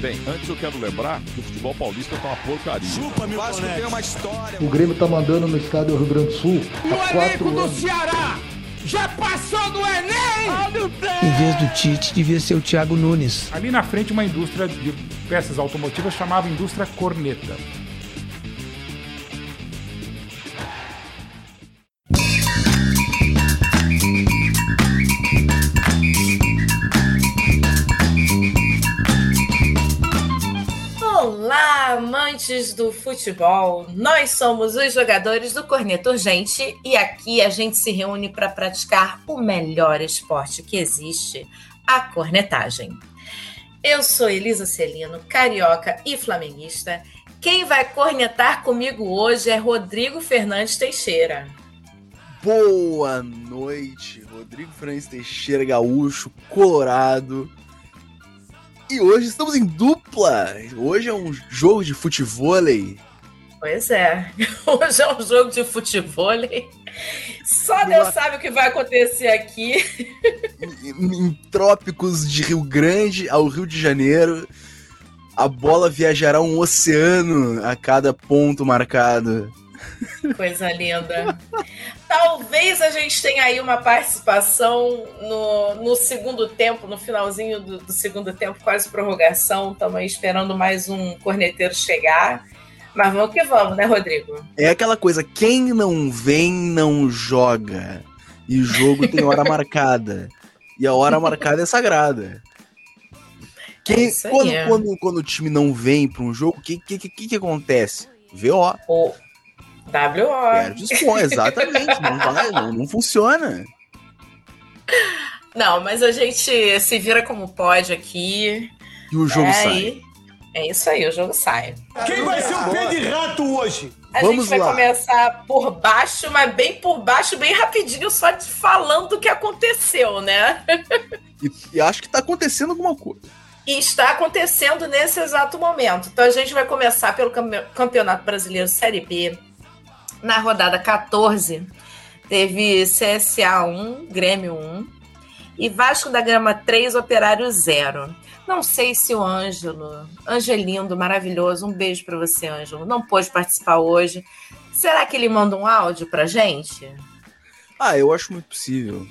Bem, antes eu quero lembrar que o futebol paulista tá uma porcaria. Chupa, meu Vasco tem uma história. O Grêmio tá mandando no estádio Rio Grande do Sul. O elenco do Ceará já passou do Enem! Em vez do Tite, devia ser o Thiago Nunes. Ali na frente, uma indústria de peças automotivas chamava Indústria Corneta. Do futebol! Nós somos os jogadores do Corneto Urgente e aqui a gente se reúne para praticar o melhor esporte que existe, a cornetagem. Eu sou Elisa Celino, carioca e flamenguista. Quem vai cornetar comigo hoje é Rodrigo Fernandes Teixeira. Boa noite, Rodrigo Fernandes Teixeira, gaúcho, colorado e hoje estamos em dupla. Hoje é um jogo de futevôlei. Pois é. Hoje é um jogo de futevôlei. Só Deus sabe o que vai acontecer aqui. Em, em trópicos de Rio Grande ao Rio de Janeiro, a bola viajará um oceano a cada ponto marcado. Coisa linda. Talvez a gente tenha aí uma participação no, no segundo tempo, no finalzinho do, do segundo tempo, quase prorrogação. Estamos aí esperando mais um corneteiro chegar. Mas vamos que vamos, né, Rodrigo? É aquela coisa, quem não vem, não joga. E jogo tem hora marcada. E a hora marcada é sagrada. Quem, é quando, quando, quando, o time não vem para um jogo, o que, que, que, que acontece? VO. WO. Perde os pontos, exatamente. não, vai, não, não funciona. Não, mas a gente se vira como pode aqui. E o jogo é, sai. É isso aí, o jogo sai. Quem vai ser o pé de rato hoje? A Vamos gente vai lá. começar por baixo, mas bem por baixo, bem rapidinho, só de falando o que aconteceu, né? e, e acho que tá acontecendo alguma coisa. E está acontecendo nesse exato momento. Então a gente vai começar pelo Campeonato Brasileiro Série B na rodada 14, teve CSA 1, Grêmio 1 e Vasco da Gama 3, Operário 0. Não sei se o Ângelo, Angelindo, maravilhoso, um beijo para você, Ângelo, não pôde participar hoje. Será que ele manda um áudio pra gente? Ah, eu acho muito possível.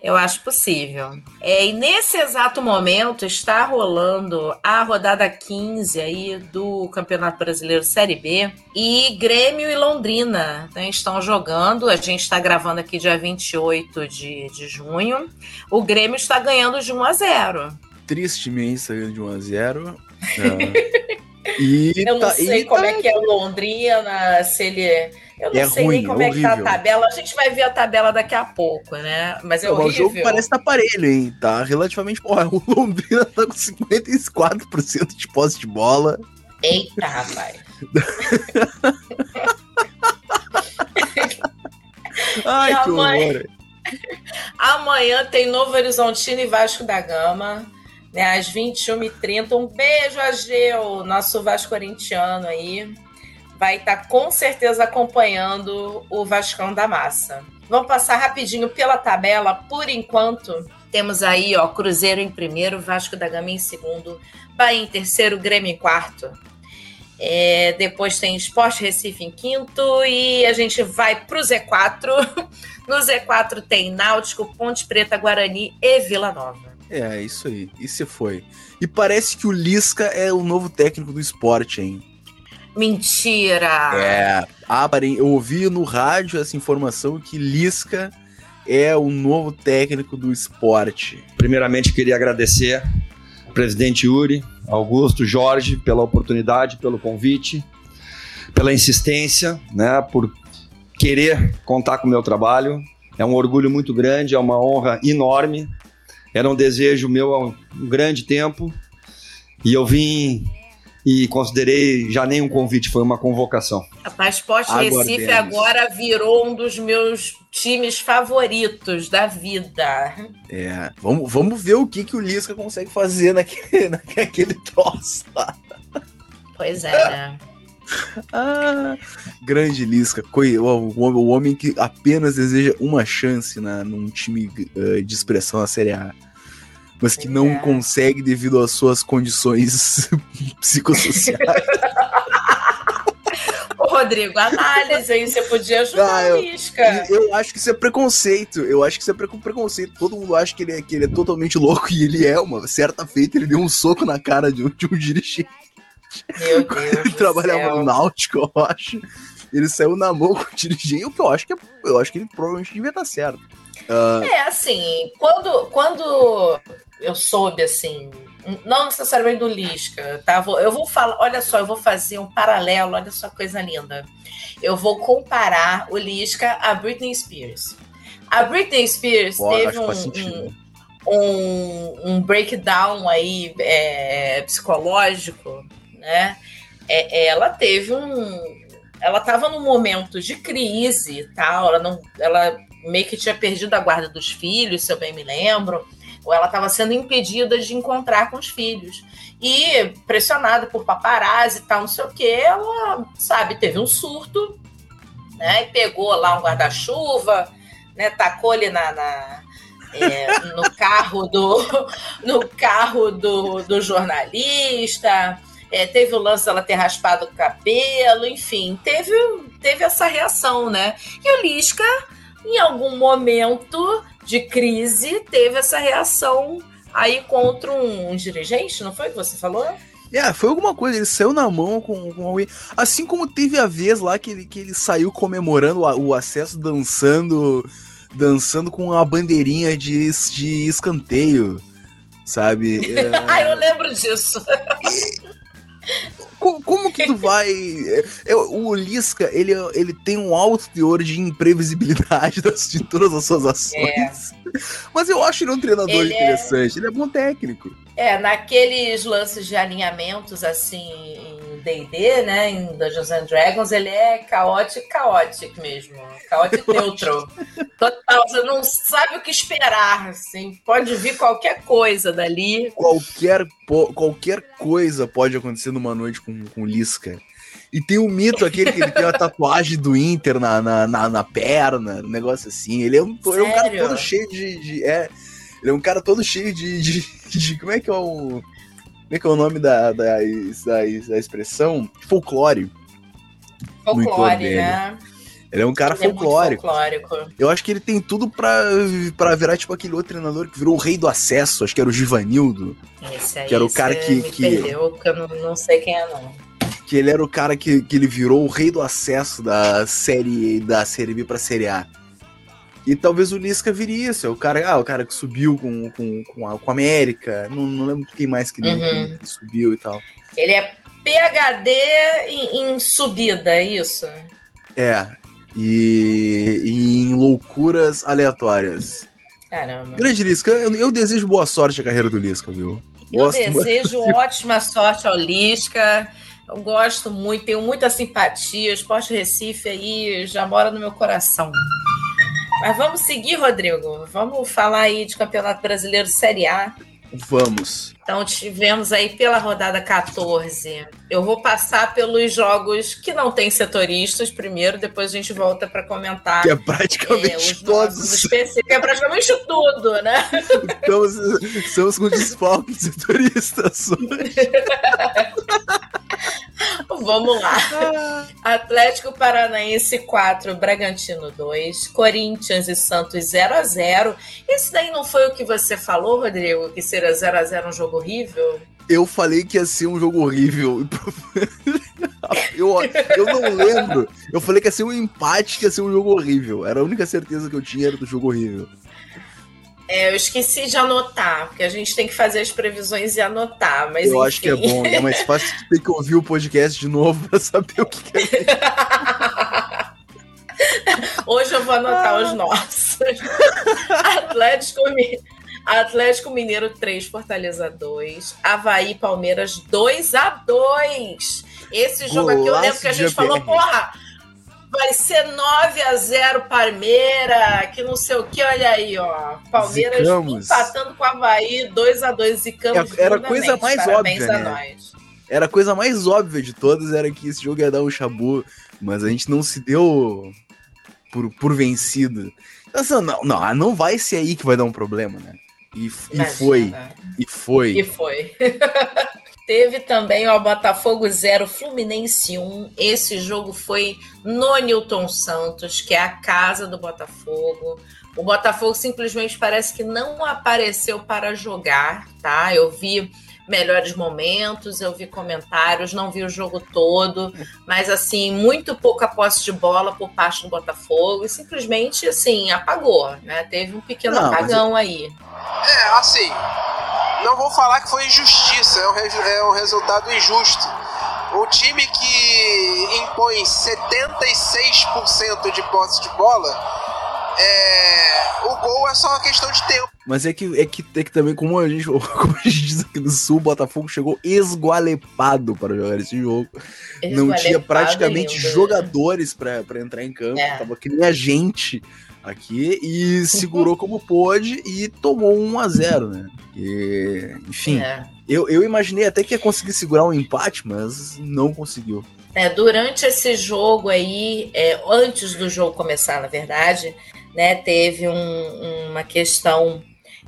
Eu acho possível. É, e nesse exato momento está rolando a rodada 15 aí do Campeonato Brasileiro Série B. E Grêmio e Londrina né, estão jogando. A gente está gravando aqui dia 28 de, de junho. O Grêmio está ganhando de 1 a 0. Tristemente saiu de 1 a 0. É. e Eu não tá, sei como tá... é que é Londrina, se ele eu não é sei ruim, nem como é, que tá a tabela. A gente vai ver a tabela daqui a pouco, né? Mas é horrível. O jogo parece estar tá parelho, hein? Tá relativamente. Porra, o Londrina tá com 54% de posse de bola. Eita, rapaz. Ai, e que amanhã... horror. Amanhã tem Novo Horizontino e Vasco da Gama, né? Às 21h30. Um beijo, Ageu, nosso Vasco corintiano aí vai estar tá com certeza acompanhando o Vascão da Massa. Vamos passar rapidinho pela tabela. Por enquanto, temos aí, ó, Cruzeiro em primeiro, Vasco da Gama em segundo, Bahia em terceiro, Grêmio em quarto. É, depois tem Esporte Recife em quinto e a gente vai para o Z4. No Z4 tem Náutico, Ponte Preta, Guarani e Vila Nova. É, isso aí. E se foi. E parece que o Lisca é o novo técnico do esporte, hein? Mentira! É, eu ouvi no rádio essa informação que Lisca é o novo técnico do esporte. Primeiramente, queria agradecer ao presidente Yuri, Augusto, Jorge, pela oportunidade, pelo convite, pela insistência, né, por querer contar com o meu trabalho. É um orgulho muito grande, é uma honra enorme. Era um desejo meu há um grande tempo. E eu vim e considerei já nem um convite, foi uma convocação. A Esporte Recife agora virou um dos meus times favoritos da vida. É, vamos, vamos ver o que, que o Lisca consegue fazer naquele, naquele troço lá. Pois é, né? ah, grande Lisca, o, o, homem que apenas deseja uma chance na, num time uh, de expressão na Série A. mas que não é. consegue devido às suas condições psicossociais. Rodrigo, análise aí, você podia ajudar ah, eu, Lisca. Eu acho que isso é preconceito. Eu acho que isso é preconceito. Todo mundo acha que ele, é, que ele é totalmente louco e ele é. Uma certa feita, ele deu um soco na cara de um, de um dirigente. Meu Deus. ele trabalhava no Náutico, eu acho. Ele saiu na mão com o dirigente, o que eu acho que é, eu acho que ele provavelmente devia estar certo. Uh... É, assim, quando, quando eu soube, assim, não necessariamente do Lisca, tá? Eu vou falar, olha só, eu vou fazer um paralelo, olha só coisa linda. Eu vou comparar o Lisca a Britney Spears. A Britney Spears Pô, teve um, um, um, breakdown aí é, psicológico, né? É, ela teve um. Ela estava num momento de crise e tal, ela, não, ela meio que tinha perdido a guarda dos filhos, se eu bem me lembro ou ela estava sendo impedida de encontrar com os filhos. E pressionada por paparazzi e tal, não sei o que, ela, sabe, teve um surto, né? E pegou lá um guarda-chuva, né? Tacou ele na, na é, no carro do no carro do, do jornalista. É, teve o lance dela ter raspado o cabelo, enfim, teve, teve essa reação, né? E o Lisca, em algum momento, de crise teve essa reação aí contra um, um dirigente, não foi que você falou? É, foi alguma coisa, ele saiu na mão com, com alguém. Assim como teve a vez lá que ele, que ele saiu comemorando o, o acesso dançando dançando com uma bandeirinha de, de escanteio, sabe? É... ah, eu lembro disso. Como, que tu vai. É, o Lisca, ele, ele tem um alto teor de imprevisibilidade das, de todas as suas ações. É. Mas eu acho ele um treinador ele é interessante, é... ele é bom técnico. É, naqueles lances de alinhamentos assim D&D, né, em Dungeons and Dragons, ele é caótico, caótico mesmo. Caótico neutro. Total, você não sabe o que esperar, assim. Pode vir qualquer coisa dali. Qualquer, qualquer coisa pode acontecer numa noite com, com Lisca. E tem o mito aquele que ele tem a tatuagem do Inter na, na, na, na perna, um negócio assim. Ele é um, é um cara todo cheio de, de, É, ele é um cara todo cheio de, de, de Como é que é o. Como é que é o nome da, da, da, da expressão? Folclore. Folclore, né? Ele é um cara ele folclórico. É folclórico. Eu acho que ele tem tudo pra, pra virar tipo aquele outro treinador que virou o rei do acesso, acho que era o Givanildo. Esse aí, que era o cara que. Me que perdeu, porque eu não, não sei quem é, não. Que ele era o cara que, que ele virou o rei do acesso da série da série B pra série A. E talvez o Lisca viria isso. É o cara, ah, o cara que subiu com, com, com, a, com a América. Não, não lembro quem mais que, uhum. que subiu e tal. Ele é PHD em, em subida, é isso? É. E, e, em loucuras aleatórias. Caramba. Grande Lisca, eu, eu, desejo boa sorte à carreira do Lisca, viu? Eu Gosto desejo ótima sorte ao Lisca. Eu gosto muito, tenho muita simpatia. O Esporte Recife aí já mora no meu coração. Mas vamos seguir, Rodrigo. Vamos falar aí de Campeonato Brasileiro Série A. Vamos. Então tivemos aí pela rodada 14. Eu vou passar pelos jogos que não tem setoristas primeiro, depois a gente volta para comentar. Que é praticamente é, todos. Que é praticamente tudo, né? Estamos, estamos com desfalque de setoristas hoje. Vamos lá. Atlético Paranaense 4, Bragantino 2, Corinthians e Santos 0 a 0 Isso daí não foi o que você falou, Rodrigo? Que seria 0 a 0 um jogo horrível? Eu falei que ia ser um jogo horrível. eu, eu não lembro. Eu falei que ia ser um empate, que ia ser um jogo horrível. Era a única certeza que eu tinha era do jogo horrível. É, eu esqueci de anotar, porque a gente tem que fazer as previsões e anotar, mas Eu enfim. acho que é bom, é mais fácil ter que ouvir o podcast de novo para saber o que, é. Hoje eu vou anotar ah. os nossos. Atlético, Atlético Mineiro 3, Fortaleza 2. Havaí Palmeiras 2 a 2 Esse jogo Golaço aqui eu lembro que a gente falou, porra, vai ser 9 a 0 Palmeira, que não sei o que, olha aí, ó. Palmeiras Zicamos. empatando com o Havaí, 2 a 2 Zicamos. Era a coisa mais Parabéns óbvia, né? nós. Era a coisa mais óbvia de todas, era que esse jogo ia dar um chabu, mas a gente não se deu por, por vencido. Então, assim, não, não, não vai ser aí que vai dar um problema, né? E, e foi. E foi. E foi. Teve também o Botafogo 0, Fluminense 1. Esse jogo foi no Newton Santos, que é a casa do Botafogo. O Botafogo simplesmente parece que não apareceu para jogar, tá? Eu vi melhores momentos, eu vi comentários, não vi o jogo todo, mas assim, muito pouca posse de bola por parte do Botafogo e simplesmente assim, apagou, né? Teve um pequeno não, apagão mas... aí. É, assim, não vou falar que foi injustiça, é um, é um resultado injusto. O time que impõe 76% de posse de bola, é, o gol é só uma questão de tempo. Mas é que, é que, é que também, como a, gente, como a gente diz aqui no Sul, o Botafogo chegou esgualepado para jogar esse jogo. Não tinha praticamente lindo. Né? jogadores para entrar em campo. É. Tava que nem a gente aqui e segurou como pôde e tomou um a 0 né? E, enfim, é. eu, eu imaginei até que ia conseguir segurar um empate, mas não conseguiu. É, durante esse jogo aí, é, antes do jogo começar, na verdade, né, teve um, uma questão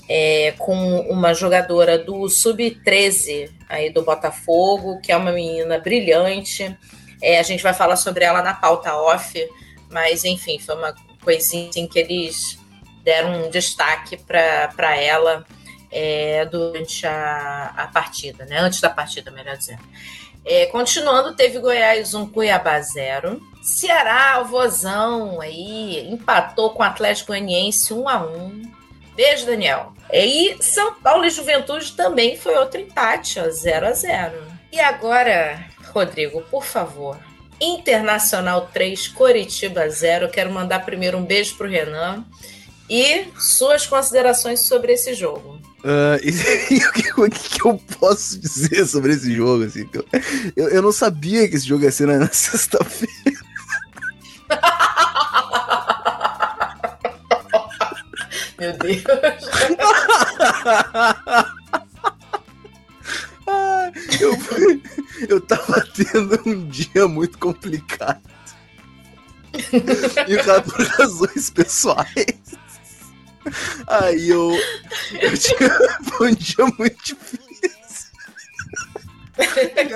é, com uma jogadora do Sub-13 aí do Botafogo, que é uma menina brilhante. É, a gente vai falar sobre ela na pauta off, mas enfim, foi uma coisinha assim, que eles deram um destaque para ela é, durante a, a partida, né? Antes da partida, melhor dizendo. É, continuando, teve Goiás 1, Cuiabá 0. Ceará, Vozão aí, empatou com o Atlético Goianiense 1 a 1 Beijo, Daniel. E São Paulo e Juventude também foi outro empate, ó, 0 a 0 E agora, Rodrigo, por favor, Internacional 3, Coritiba 0. Quero mandar primeiro um beijo pro Renan e suas considerações sobre esse jogo. Uh, e, o, que, o, que, eu posso dizer sobre esse jogo? Assim, eu, eu não sabia que esse jogo ia ser na, na sexta-feira. Meu Deus. eu, eu tava tendo um dia muito complicado. e por razões pessoais. Aí eu, eu tinha um dia muito difícil.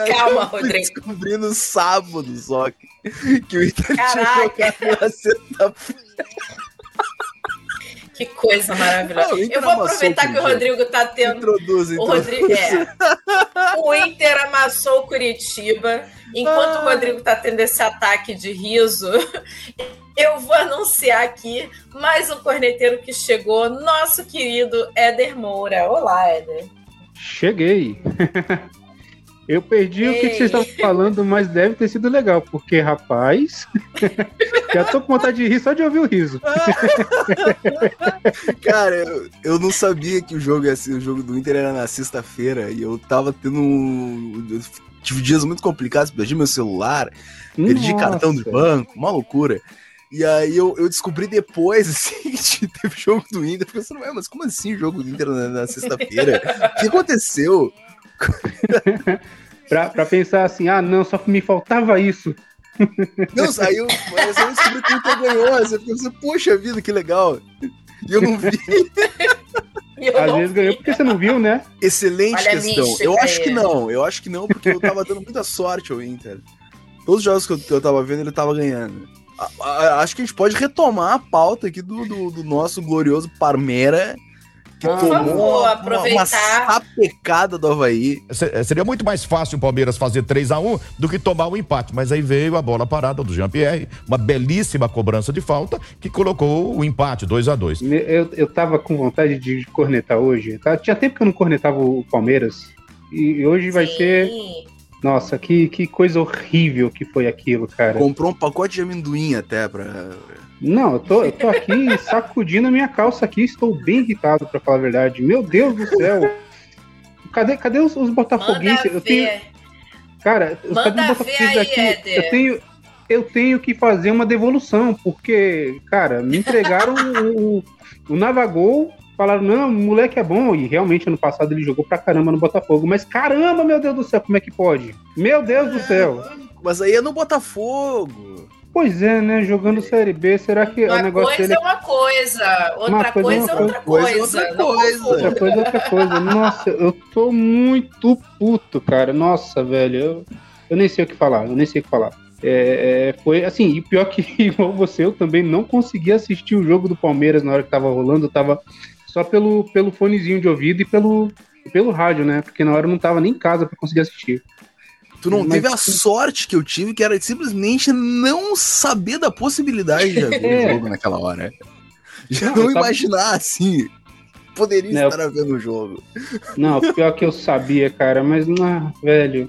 Calma, Rodrigo. Descobri no sábado só que, que o Ita tinha jogado na sexta-feira. Que coisa maravilhosa. Ah, eu vou aproveitar que o Rodrigo está tendo. Introduz, introduz. O Rodrigo é. O Inter amassou o Curitiba. Enquanto ah. o Rodrigo está tendo esse ataque de riso, eu vou anunciar aqui mais um corneteiro que chegou, nosso querido Éder Moura. Olá, Éder. Cheguei. Eu perdi Ei. o que, que vocês estavam falando, mas deve ter sido legal, porque, rapaz, já tô com vontade de rir só de ouvir o riso. Cara, eu, eu não sabia que o jogo ia ser, o jogo do Inter era na sexta-feira e eu tava tendo um. Eu tive dias muito complicados, perdi meu celular, perdi Nossa. cartão de banco, uma loucura. E aí eu, eu descobri depois, assim, que teve jogo do Inter. Pensando, mas como assim o jogo do Inter na, na sexta-feira? o que aconteceu? pra, pra pensar assim, ah, não, só me faltava isso. Não, eu, mas eu descobri que o Inter ganhou. Você fica assim, poxa vida, que legal. E eu não vi. Eu Às vezes vi. ganhou porque você não viu, né? Excelente Olha questão. eu acho que não, eu acho que não, porque eu tava dando muita sorte ao Inter. Todos os jogos que eu, que eu tava vendo, ele tava ganhando. A, a, acho que a gente pode retomar a pauta aqui do, do, do nosso glorioso Parmeira que Por tomou favor, uma, aproveitar. uma sapecada do Havaí. Eh, seria muito mais fácil o Palmeiras fazer 3 a 1 do que tomar o um empate, mas aí veio a bola parada do Jean-Pierre, uma belíssima cobrança de falta que colocou o empate 2 a 2 eu, eu tava com vontade de cornetar hoje. Tá? Tinha tempo que eu não cornetava o Palmeiras. E hoje vai Sim. ser. Nossa, que, que coisa horrível que foi aquilo, cara. Comprou um pacote de amendoim até pra. Não, eu tô, eu tô aqui sacudindo a minha calça aqui, estou bem irritado, para falar a verdade. Meu Deus do céu! Cadê, cadê os, os botafoguenses? Eu tenho. Cara, Manda cadê os botafoguenses aqui? Eu tenho, eu tenho que fazer uma devolução, porque, cara, me entregaram o, o, o Navagol, falaram, não, o moleque é bom, e realmente ano passado ele jogou pra caramba no Botafogo, mas caramba, meu Deus do céu, como é que pode? Meu Deus do céu! Mas aí é no Botafogo. Pois é, né? Jogando Série B, será que uma o negócio coisa dele... é uma coisa, outra coisa, coisa, é outra coisa. Outra coisa, outra coisa é outra coisa. Nossa, eu tô muito puto, cara. Nossa, velho. Eu, eu nem sei o que falar, eu nem sei o que falar. É, é, foi assim, e pior que igual você, eu também não consegui assistir o jogo do Palmeiras na hora que tava rolando, eu tava só pelo, pelo fonezinho de ouvido e pelo, pelo rádio, né? Porque na hora eu não tava nem em casa para conseguir assistir. Tu não Mas, teve a sorte que eu tive, que era simplesmente não saber da possibilidade de haver é. o jogo naquela hora. Já não, não imaginar assim. Poderia não, estar vendo o jogo. Não, pior que eu sabia, cara, mas não, velho.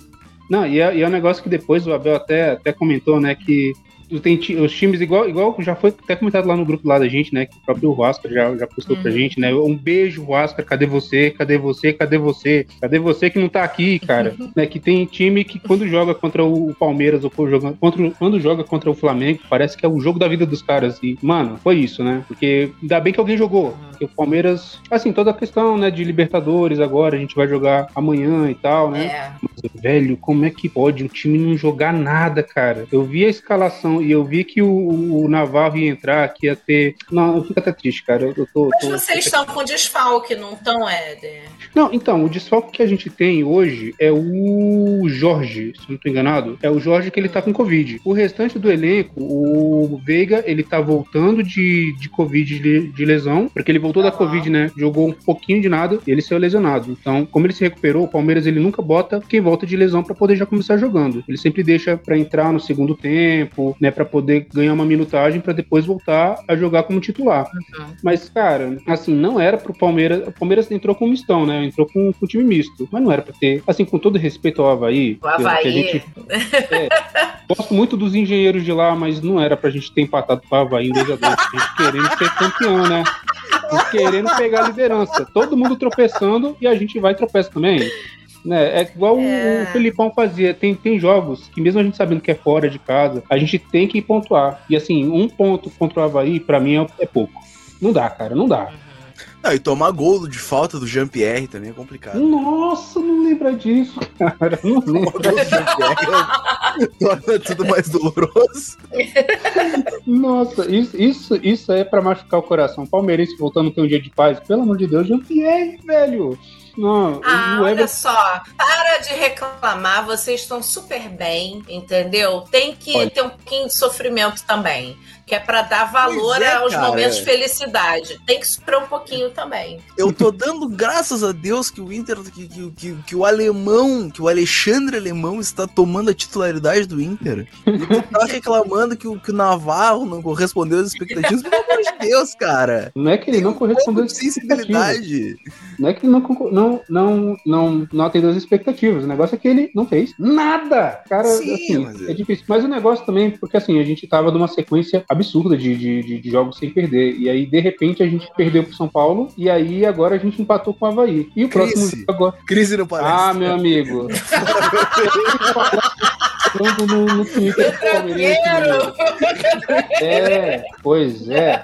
Não, e é, e é um negócio que depois o Abel até, até comentou, né? Que tem os times igual, igual já foi até comentado lá no grupo lá da gente, né? Que o próprio Huasca já, já postou uhum. pra gente, né? Um beijo, Huasca, cadê você? Cadê você? Cadê você? Cadê você que não tá aqui, cara? né? Que tem time que quando joga contra o Palmeiras ou joga, contra, quando joga contra o Flamengo, parece que é o jogo da vida dos caras. E, mano, foi isso, né? Porque ainda bem que alguém jogou. Porque o Palmeiras, assim, toda a questão, né, de Libertadores agora, a gente vai jogar amanhã e tal, né? É. Mas, velho, como é que pode o time não jogar nada, cara? Eu vi a escalação e eu vi que o, o Navarro ia entrar, que ia ter. Não, eu fico até triste, cara. Eu tô, Mas tô... vocês estão com desfalque, não estão, Éder? Não, então, o desfalque que a gente tem hoje é o Jorge, se não estou enganado. É o Jorge que ele tá com Covid. O restante do elenco, o Veiga, ele tá voltando de, de Covid de, de lesão, porque ele voltou da Covid, né? Jogou um pouquinho de nada e ele saiu lesionado. Então, como ele se recuperou, o Palmeiras ele nunca bota quem volta de lesão para poder já começar jogando. Ele sempre deixa para entrar no segundo tempo, né? Para poder ganhar uma minutagem para depois voltar a jogar como titular. Uhum. Mas, cara, assim, não era pro Palmeiras. O Palmeiras entrou com mistão, né? Entrou com, com time misto. Mas não era para ter. Assim, com todo respeito ao Havaí. O Havaí. Que a gente, é, gosto muito dos engenheiros de lá, mas não era pra gente ter empatado com o Havaí em 2 a 2 A gente querendo ser campeão, né? querendo pegar a liderança. Todo mundo tropeçando e a gente vai tropeçar também. Né? É igual é. o Felipão fazia. Tem, tem jogos que, mesmo a gente sabendo que é fora de casa, a gente tem que pontuar. E assim, um ponto contra o Havaí, pra mim, é, é pouco. Não dá, cara, não dá. Não, e tomar gol de falta do Jean-Pierre também é complicado. Nossa, não lembra disso, cara. Não lembra. torna tudo mais doloroso. Nossa, isso, isso, isso é pra machucar o coração. Palmeirense voltando a ter um dia de paz. Pelo amor de Deus, Jean-Pierre, velho. Não, ah, olha só, para de reclamar, vocês estão super bem, entendeu? Tem que olha. ter um pouquinho de sofrimento também que é para dar valor é, aos cara. momentos de felicidade. Tem que superar um pouquinho também. Eu tô dando graças a Deus que o Inter, que, que, que, que o alemão, que o Alexandre Alemão está tomando a titularidade do Inter. E tu tá reclamando que o, que o Navarro não correspondeu às expectativas. Pelo amor de Deus, cara. Não é que ele não correspondeu às expectativas. Não é que ele não, não, não, não, não atendeu às expectativas. O negócio é que ele não fez nada. Cara, Sim, assim, mas... é difícil. Mas o negócio também, porque assim, a gente tava numa sequência absurda de, de, de, jogos sem perder. E aí, de repente, a gente perdeu pro São Paulo e aí agora a gente empatou com o Havaí. E o Crise. próximo jogo agora. Crise no parece. Ah, meu amigo. no, no, Twitter. É, pois é.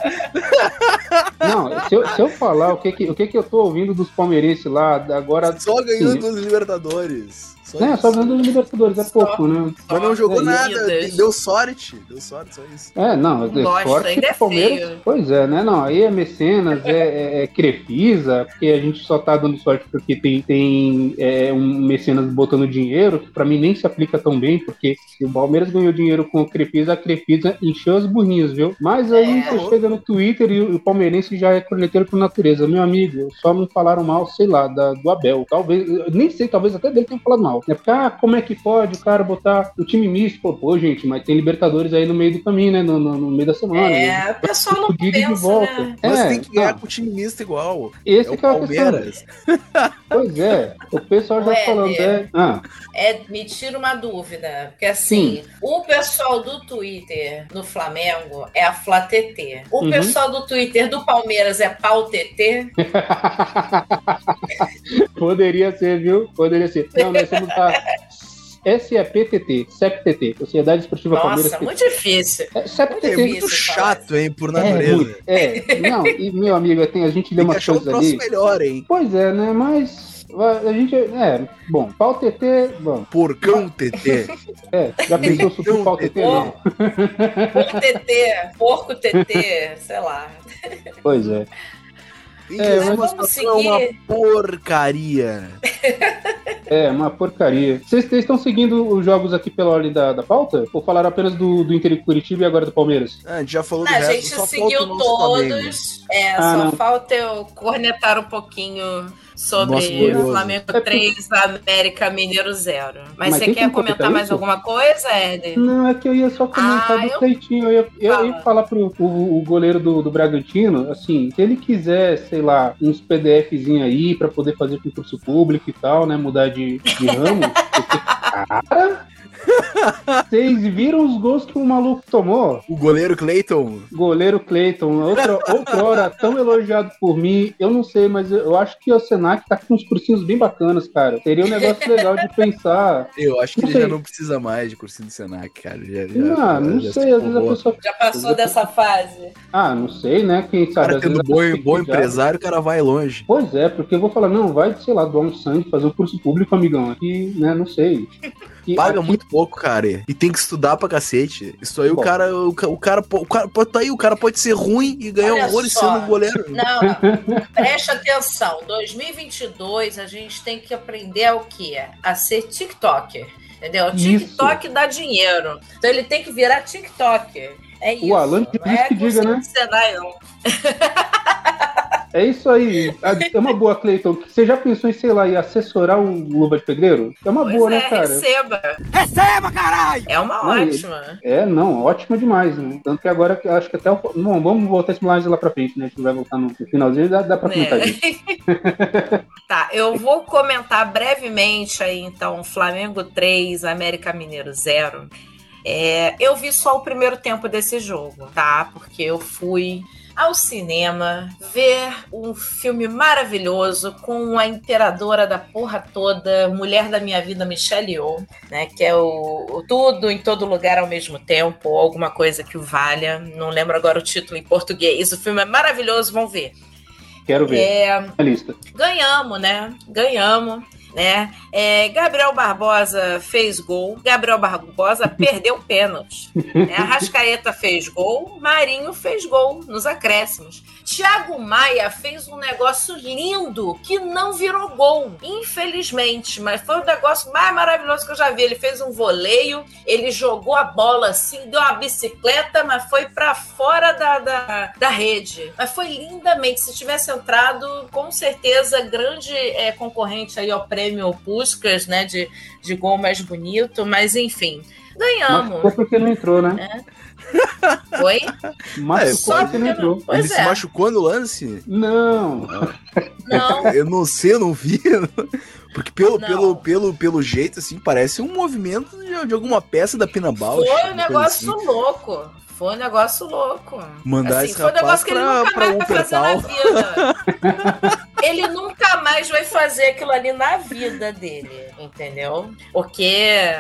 Não, se eu, se eu falar o que, que, o que, que eu tô ouvindo dos palmeirenses lá, agora. Só ganhando os Libertadores. Só é, só ganhando os Libertadores, é pouco, né? Mas não jogou é, nada, deu sorte. Deu sorte, só isso. É, não, deu sorte ainda é Palmeiras. Pois é, né? Não, aí é mecenas, é, é, é, Crefisa, porque a gente só tá dando sorte porque tem, tem é, um mecenas botando dinheiro, que pra mim nem se aplica tão bem, porque se o Palmeiras ganhou dinheiro com a Crefisa, a Crefisa encheu as burrinhas, viu? Mas aí é, você chega no Twitter e o, palmeirense já é corneteiro por natureza. Meu amigo, só não falaram mal, sei lá, da, do Abel. Talvez, nem sei, talvez até dele tenham falado mal. É porque, ah, como é que pode o cara botar o time misto? Pô, pô, gente, mas tem Libertadores aí no meio do caminho, né? No, no, no meio da semana. É, né? o pessoal não pensa, de volta. Né? É, mas tem que ganhar com o time misto igual. Esse é o é Palmeiras. pois é, o pessoal já falando. É, ah. é, me tira uma dúvida, porque assim, Sim. o pessoal do Twitter no Flamengo é a FlaTT. O uhum. pessoal do Twitter do Palmeiras é Pau TT. Poderia ser, viu? Poderia ser. Não, nós somos a SEPTT, SEPTT, Sociedade Esportiva Nossa, Palmeiras. Nossa, muito difícil. É, SEPTT. É muito chato, hein, por natureza. É, é, não, e meu amigo, tem, a gente lê umas coisas ali. melhor, hein? Pois é, né, mas A gente. É, bom, pau TT. Bom. Porcão TT. É, já pensou sobre pau TT? Não. Porco TT, porco TT, sei lá. Pois é. É, mas vamos seguir. É uma porcaria. É, uma porcaria. Vocês estão seguindo os jogos aqui pela ordem da, da pauta? Ou falaram apenas do, do Inter e Curitiba e agora do Palmeiras? Ah, a gente já falou do A resto, gente seguiu todos. É, ah, só não. falta eu cornetar um pouquinho sobre Flamengo 3, América Mineiro 0. Mas, Mas você quer comentar mais isso? alguma coisa, Ed? Não, é que eu ia só comentar ah, do Cleitinho. Eu, eu, eu, ia falar pro o, o goleiro do, do Bragantino, assim, se ele quiser, sei lá, uns PDFzinhos aí para poder fazer concurso público e tal, né? Mudar de, de ramo. porque, cara, vocês viram os gols que o maluco tomou? O goleiro Cleiton? Goleiro Cleiton, outra, outra hora tão elogiado por mim. Eu não sei, mas eu acho que o Senac tá com uns cursinhos bem bacanas, cara. Seria um negócio legal de pensar. Eu acho que não ele sei. já não precisa mais de cursinho do Senac, cara. Já, já, não, já, não já sei, às vezes a pessoa. Já passou dessa fase. Ah, não sei, né? Quem sabe. Cara, tendo bom, bom empresário, o cara vai longe. Pois é, porque eu vou falar, não, vai, sei lá, doar um sangue, fazer um curso público, amigão. Aqui, né, não sei. E Paga aqui... muito pouco, cara. E tem que estudar pra cacete. Isso aí o cara, o, o, cara, o cara pode tá aí, o cara pode ser ruim e ganhar Olha horror sendo goleiro. Não, não. Preste atenção. 2022 a gente tem que aprender o que? A ser TikToker. Entendeu? O TikTok isso. dá dinheiro. Então ele tem que virar TikToker. É isso. O Alan que é que diga, né? Senai, não. É isso aí. É uma boa, Cleiton. Você já pensou em, sei lá, em assessorar o Luva de Pedreiro? É uma pois boa, né, é, né, cara? Receba! Receba, caralho! É uma não, ótima. É, não, ótima demais, né? Tanto que agora, acho que até o. Bom, vamos voltar esse mais lá pra frente, né? A gente vai voltar no finalzinho dá, dá pra comentar é. isso. tá, eu vou comentar brevemente aí, então, Flamengo 3, América Mineiro 0. É, eu vi só o primeiro tempo desse jogo, tá? Porque eu fui ao cinema ver um filme maravilhoso com a imperadora da porra toda, mulher da minha vida, Michelle Yeoh, né? Que é o, o Tudo em Todo Lugar ao Mesmo Tempo, ou alguma coisa que o valha. Não lembro agora o título em português. O filme é maravilhoso, vão ver. Quero ver. É, lista. Ganhamos, né? Ganhamos né? É, Gabriel Barbosa fez gol, Gabriel Barbosa perdeu pênalti. Né? Arrascaeta fez gol, Marinho fez gol nos acréscimos. Thiago Maia fez um negócio lindo que não virou gol, infelizmente, mas foi o negócio mais maravilhoso que eu já vi. Ele fez um voleio, ele jogou a bola assim, deu uma bicicleta, mas foi para fora da, da, da, rede. Mas foi lindamente. Se tivesse entrado, com certeza, grande é, concorrente aí ao prêmio Puskas, né, de, de gol mais bonito, mas enfim, ganhamos. Mas foi porque não entrou, né? É. Oi? Machucou é, não entrou. Ele é. se machucou no lance? Não. Não. Eu não sei, eu não vi. Porque pelo, pelo, pelo, pelo jeito, assim, parece um movimento de, de alguma peça da Pina Bausch. Foi um negócio assim. louco. Foi um negócio louco. Mandar assim, esse foi um negócio que ele nunca mais vai fazer na vida. ele nunca mais vai fazer aquilo ali na vida dele, entendeu? Porque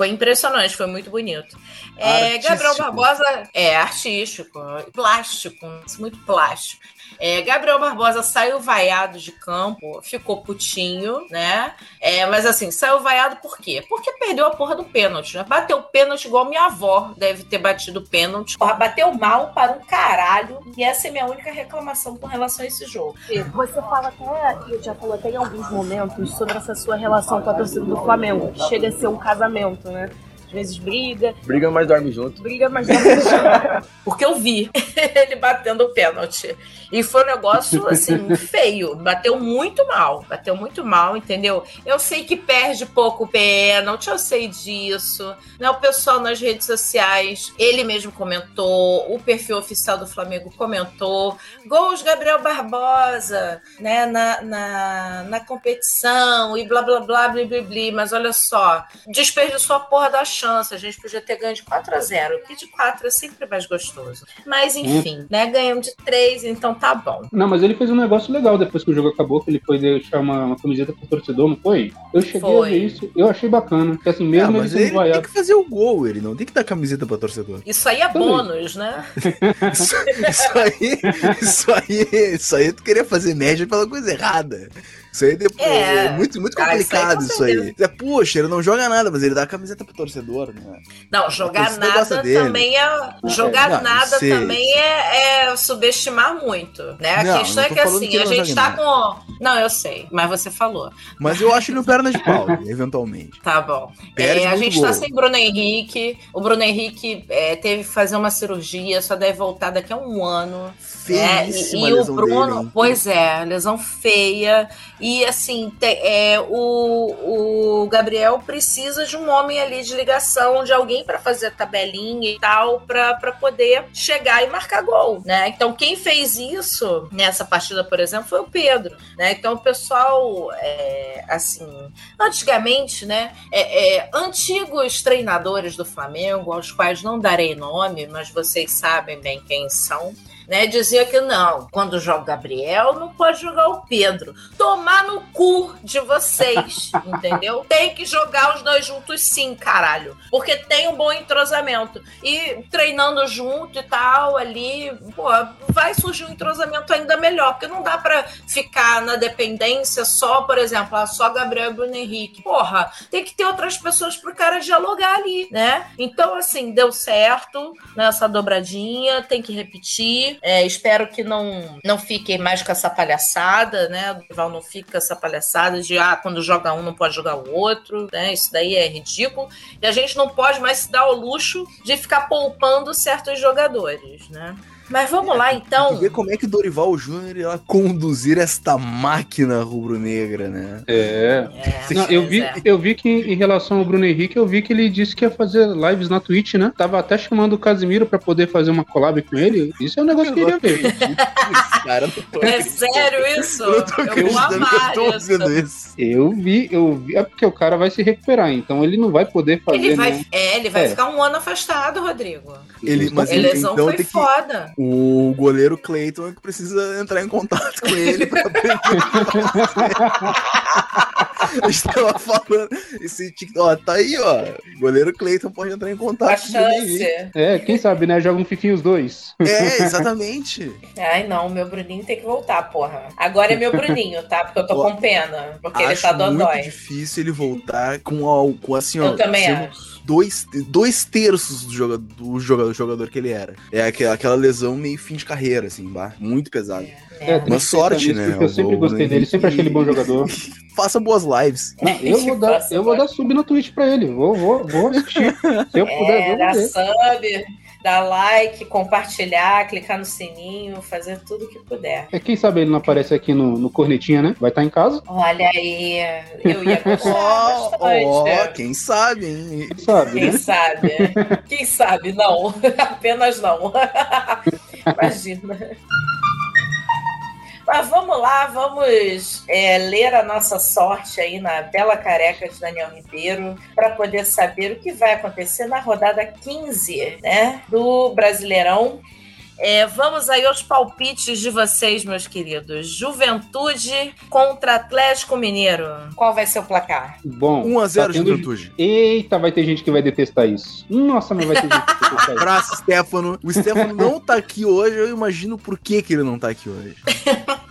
foi impressionante, foi muito bonito. É, Gabriel Barbosa é artístico, plástico, muito plástico. É, Gabriel Barbosa saiu vaiado de campo, ficou putinho, né? É, mas assim, saiu vaiado por quê? Porque perdeu a porra do pênalti, né? Bateu pênalti igual minha avó deve ter batido pênalti. Porra, bateu mal para um caralho. E essa é minha única reclamação com relação a esse jogo. Você fala até, já falou até em alguns momentos sobre essa sua relação com a torcida do Flamengo, que chega a ser um casamento, né? Às vezes briga. Briga, mas dorme junto. Briga, mas dorme junto. Porque eu vi ele batendo o pênalti. E foi um negócio, assim, feio. Bateu muito mal. Bateu muito mal, entendeu? Eu sei que perde pouco pênalti, eu sei disso. Né? O pessoal nas redes sociais, ele mesmo comentou, o perfil oficial do Flamengo comentou. Gols Gabriel Barbosa, né, na, na, na competição e blá blá blá blá blá blá. Mas olha só, desperdiçou a porra da chance. A gente podia ter ganho de 4 a 0 que de 4 é sempre mais gostoso. Mas enfim, hum. né? Ganhamos de 3, então tá bom. Não, mas ele fez um negócio legal depois que o jogo acabou, que ele foi deixar uma, uma camiseta pro torcedor, não foi? Eu cheguei foi. a ver isso, eu achei bacana. Porque assim, mesmo ah, ele, ele tem que fazer o gol, ele não tem que dar camiseta pro torcedor. Isso aí é Também. bônus, né? isso, isso, aí, isso aí, isso aí tu queria fazer média pela coisa errada. Isso aí depois, é, é muito, muito complicado isso aí. Isso aí. É, puxa, ele não joga nada, mas ele dá a camiseta pro torcedor, né? Não, jogar nada também é. Jogar não, nada sei, também é, é, subestimar muito. Né? A não, questão não é que assim, que a gente tá nada. com. Não, eu sei, mas você falou. Mas eu acho ele um perna de pau, eventualmente. Tá bom. É, a gente tá gol. tá sem Bruno Henrique. O Bruno Henrique é, teve que fazer uma cirurgia, só deve voltar daqui a um ano. É, e, e o Bruno, dele, pois é, lesão feia. E assim, te, é, o, o Gabriel precisa de um homem ali de ligação, de alguém para fazer a tabelinha e tal, para poder chegar e marcar gol, né? Então, quem fez isso nessa partida, por exemplo, foi o Pedro, né? Então, o pessoal, é, assim, antigamente, né? É, é, antigos treinadores do Flamengo, aos quais não darei nome, mas vocês sabem bem quem são né, dizia que não, quando joga o Gabriel, não pode jogar o Pedro. Tomar no cu de vocês, entendeu? Tem que jogar os dois juntos sim, caralho. Porque tem um bom entrosamento. E treinando junto e tal, ali, pô, vai surgir um entrosamento ainda melhor. Porque não dá para ficar na dependência só, por exemplo, ah, só Gabriel e Bruno Henrique. Porra, tem que ter outras pessoas pro cara dialogar ali, né? Então, assim, deu certo nessa dobradinha, tem que repetir. É, espero que não, não fiquem mais com essa palhaçada, né? O rival não fica essa palhaçada de ah, quando joga um não pode jogar o outro, né? Isso daí é ridículo. E a gente não pode mais se dar o luxo de ficar poupando certos jogadores, né? Mas vamos é, lá então. ver como é que Dorival Júnior ia conduzir esta máquina rubro-negra, né? É. é Não, eu, vi, é. eu vi que em relação ao Bruno Henrique, eu vi que ele disse que ia fazer lives na Twitch, né? Tava até chamando o Casimiro pra poder fazer uma collab com ele. Isso é um negócio que eu queria ver. Cara, é sério isso? Eu, tô eu vou amar eu isso. isso. Eu vi, eu vi. É porque o cara vai se recuperar, então ele não vai poder fazer. Ele vai, né? É, ele vai é. ficar um ano afastado, Rodrigo. Ele, mas a lesão então, foi foda. Que o goleiro Cleiton é que precisa entrar em contato com ele pra aprender A gente tava falando. Esse ó, tá aí, ó. O goleiro Cleiton pode entrar em contato com ele. É, quem sabe, né? Joga um fifinho os dois. É, exatamente. Ai, não, meu Bruninho tem que voltar, porra. Agora é meu Bruninho, tá? Porque eu tô com pena. Porque ele tá dodói. É muito difícil ele voltar com, com assim, ó. Eu também acho dois, dois terços do jogador, do jogador, jogador que ele era. É aquela, aquela lesão meio fim de carreira, assim, bah, muito pesado. É, Uma sorte, né? Eu sempre gostei dele, sempre achei ele bom jogador. Faça boas lives. Eu vou dar, eu vou dar sub no Twitch pra ele. Vou, vou, vou assistir. Se eu puder, é, dá sub dar like, compartilhar, clicar no sininho, fazer tudo que puder. É, quem sabe ele não aparece aqui no, no Cornetinha, né? Vai estar tá em casa? Olha aí, eu ia gostar oh, oh, quem sabe, hein? Quem sabe, Quem né? sabe? Quem sabe? Não, apenas não. Imagina. Mas vamos lá, vamos é, ler a nossa sorte aí na bela careca de Daniel Ribeiro para poder saber o que vai acontecer na rodada 15 né, do Brasileirão. É, vamos aí aos palpites de vocês, meus queridos. Juventude contra Atlético Mineiro. Qual vai ser o placar? Bom, 1x0 tá tendo... Juventude. Eita, vai ter gente que vai detestar isso. Nossa, mas vai ter gente que vai detestar isso. Abraço, Stefano. O Stefano não tá aqui hoje, eu imagino por que, que ele não tá aqui hoje.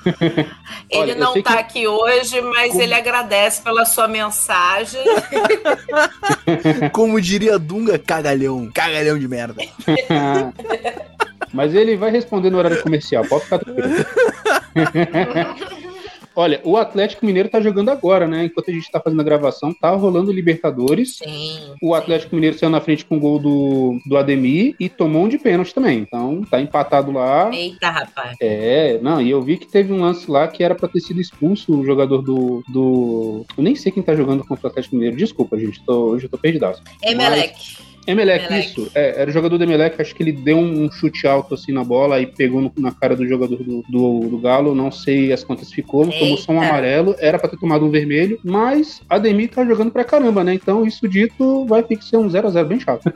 ele Olha, não tá que... aqui hoje, mas Como... ele agradece pela sua mensagem. Como diria Dunga, cagalhão. Cagalhão de merda. Mas ele vai responder no horário comercial, pode ficar tranquilo. Olha, o Atlético Mineiro tá jogando agora, né? Enquanto a gente tá fazendo a gravação, tá rolando Libertadores. Sim. O Atlético. Mineiro saiu na frente com o gol do, do Ademir e tomou um de pênalti também. Então, tá empatado lá. Eita, rapaz. É, não, e eu vi que teve um lance lá que era pra ter sido expulso o jogador do. do... Eu nem sei quem tá jogando contra o Atlético Mineiro. Desculpa, gente, tô, hoje eu tô perdido. Emelec. Mas... Emelec, Emelec, isso. É, era o jogador do Emelec, acho que ele deu um chute alto assim na bola e pegou no, na cara do jogador do, do, do, Galo. Não sei as quantas ficou, Eita. tomou só um amarelo. Era para ter tomado um vermelho, mas Ademir tá jogando pra caramba, né? Então, isso dito, vai ter que ser um 0x0 bem chato.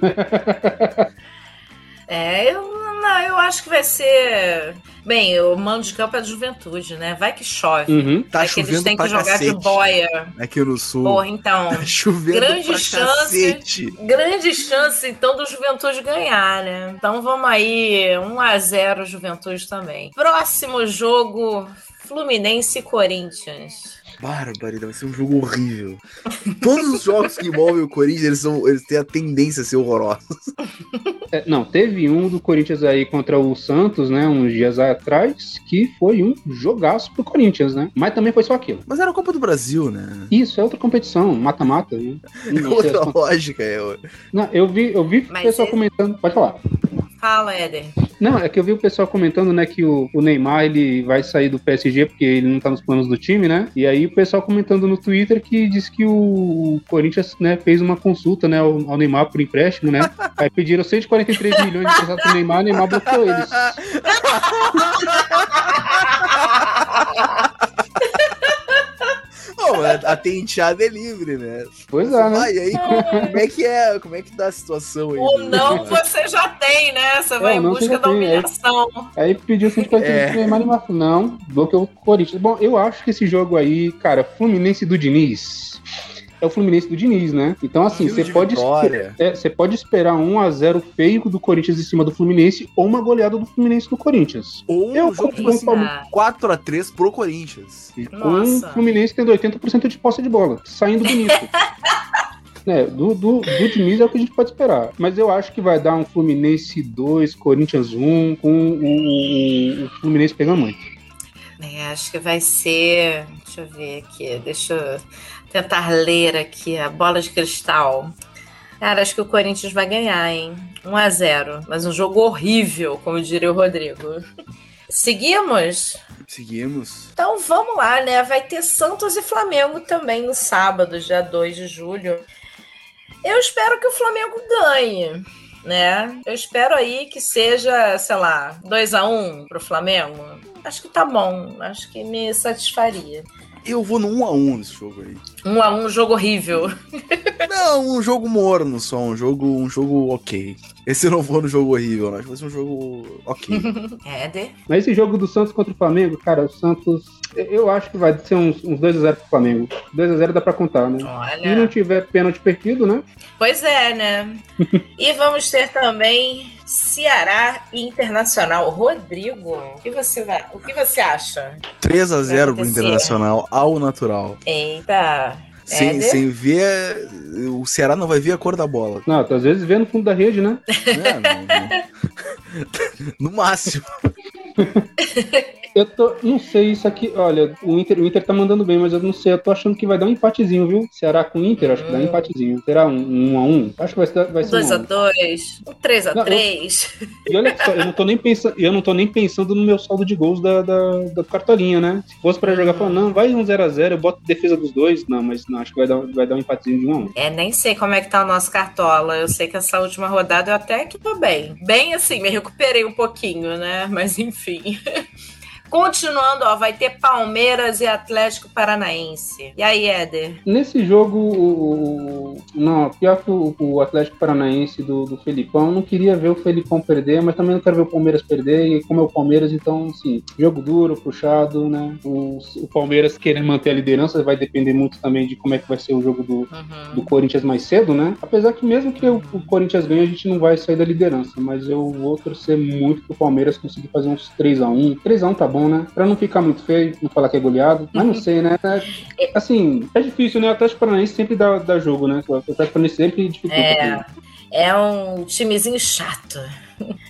é, eu não, eu acho que vai ser. Bem, o mando de campo é de juventude, né? Vai que chove. Uhum. Tá Vai chovendo que eles têm que jogar cacete. de boia. Aqui no sul. Porra, então. Tá chovendo grande pra chance, cacete. Grande chance, então, do Juventude ganhar, né? Então vamos aí, 1 a 0 Juventude também. Próximo jogo, Fluminense e Corinthians. Barbaridade, vai ser um jogo horrível. Todos os jogos que envolvem o Corinthians, eles, são, eles têm a tendência a ser horrorosos. É, não, teve um do Corinthians aí contra o Santos, né, uns dias atrás, que foi um jogaço pro Corinthians, né? Mas também foi só aquilo. Mas era a Copa do Brasil, né? Isso, é outra competição, mata-mata, né? outra lógica, é. Não, eu vi, eu vi o pessoal comentando. Pode falar. Fala, Éder. Não, é que eu vi o pessoal comentando, né, que o, o, Neymar ele vai sair do PSG porque ele não tá nos planos do time, né? E aí o pessoal comentando no Twitter que diz que o Corinthians, né, fez uma consulta, né, ao, ao Neymar por empréstimo, né? Aí pediram 143 milhões de emprestado pro Neymar, o Neymar bloqueou eles. Pô, a tenteada é livre, né? Pois é, né? e aí, como é que é? Como é que tá a situação aí? Ou não você já tem, né? Você vai é, em busca da humilhação. Aí, aí pediu 140 é. Neymar e Não, bloqueou o Corinthians. Bom, eu acho que esse jogo aí, cara, Fluminense do Diniz é o Fluminense do Diniz, né? Então, assim, você pode, é, você pode esperar 1 a 0 feio do Corinthians em cima do Fluminense ou uma goleada do Fluminense do Corinthians. Ou eu, um jogo assim, 4 a 3 pro Corinthians. E com o Fluminense tendo 80% de posse de bola, saindo bonito. É, do, do, do Diniz é o que a gente pode esperar. Mas eu acho que vai dar um Fluminense 2, Corinthians 1, com o, o, o Fluminense pegando muito. É, acho que vai ser. Deixa eu ver aqui. Deixa eu tentar ler aqui a bola de cristal. Cara, acho que o Corinthians vai ganhar, hein? 1 a 0 Mas um jogo horrível, como diria o Rodrigo. Seguimos? Seguimos. Então vamos lá, né? Vai ter Santos e Flamengo também no sábado, dia 2 de julho. Eu espero que o Flamengo ganhe, né? Eu espero aí que seja, sei lá, 2 a 1 pro Flamengo. Acho que tá bom, acho que me satisfaria. Eu vou no 1 a 1 nesse jogo aí. 1 a 1 jogo horrível. Não, um jogo morno só, um jogo, um jogo ok. Esse eu não vou no jogo horrível, não. Acho que vai ser um jogo ok. é, de... Mas esse jogo do Santos contra o Flamengo, cara, o Santos. Eu acho que vai ser uns, uns 2x0 pro Flamengo. 2x0 dá pra contar, né? Olha. Se não tiver pênalti perdido, né? Pois é, né? e vamos ter também Ceará e Internacional. Rodrigo, o que você, vai, o que você acha? 3 a 0 pro Internacional, ao natural. Eita. Sem, sem ver. O Ceará não vai ver a cor da bola. Não, às vezes vê no fundo da rede, né? É, não, não. no máximo. Eu tô. Não sei isso aqui. Olha, o Inter, o Inter tá mandando bem, mas eu não sei. Eu tô achando que vai dar um empatezinho, viu? Ceará com o Inter, acho que dá um hum. empatezinho. Será um, um a um? Acho que vai ser. Vai ser 2x2, um 3x3. E olha só, eu não, tô nem pensando, eu não tô nem pensando no meu saldo de gols da, da, da cartolinha, né? Se fosse pra jogar, falando, não, vai um 0x0, eu boto defesa dos dois. Não, mas não, acho que vai dar, vai dar um empatezinho de 1 a 1 É, nem sei como é que tá o nosso cartola. Eu sei que essa última rodada eu até que tô bem. Bem assim, me recuperei um pouquinho, né? Mas enfim enfim. Continuando, ó, vai ter Palmeiras e Atlético Paranaense. E aí, Éder? Nesse jogo, o, não, pior que o, o Atlético Paranaense do, do Felipão, não queria ver o Felipão perder, mas também não quero ver o Palmeiras perder. E como é o Palmeiras, então, assim, jogo duro, puxado, né? O, o Palmeiras querendo manter a liderança vai depender muito também de como é que vai ser o jogo do, uhum. do Corinthians mais cedo, né? Apesar que mesmo que o, o Corinthians ganhe, a gente não vai sair da liderança, mas eu vou torcer muito pro Palmeiras conseguir fazer uns 3x1. 3x1 tá bom, né? Pra não ficar muito feio, não falar que é goleado. Mas não sei, né? É, assim, é difícil, né? O Atlético Paranaense sempre dá, dá jogo, né? O Atlético Paranaense sempre dificulta. É, é um timezinho chato.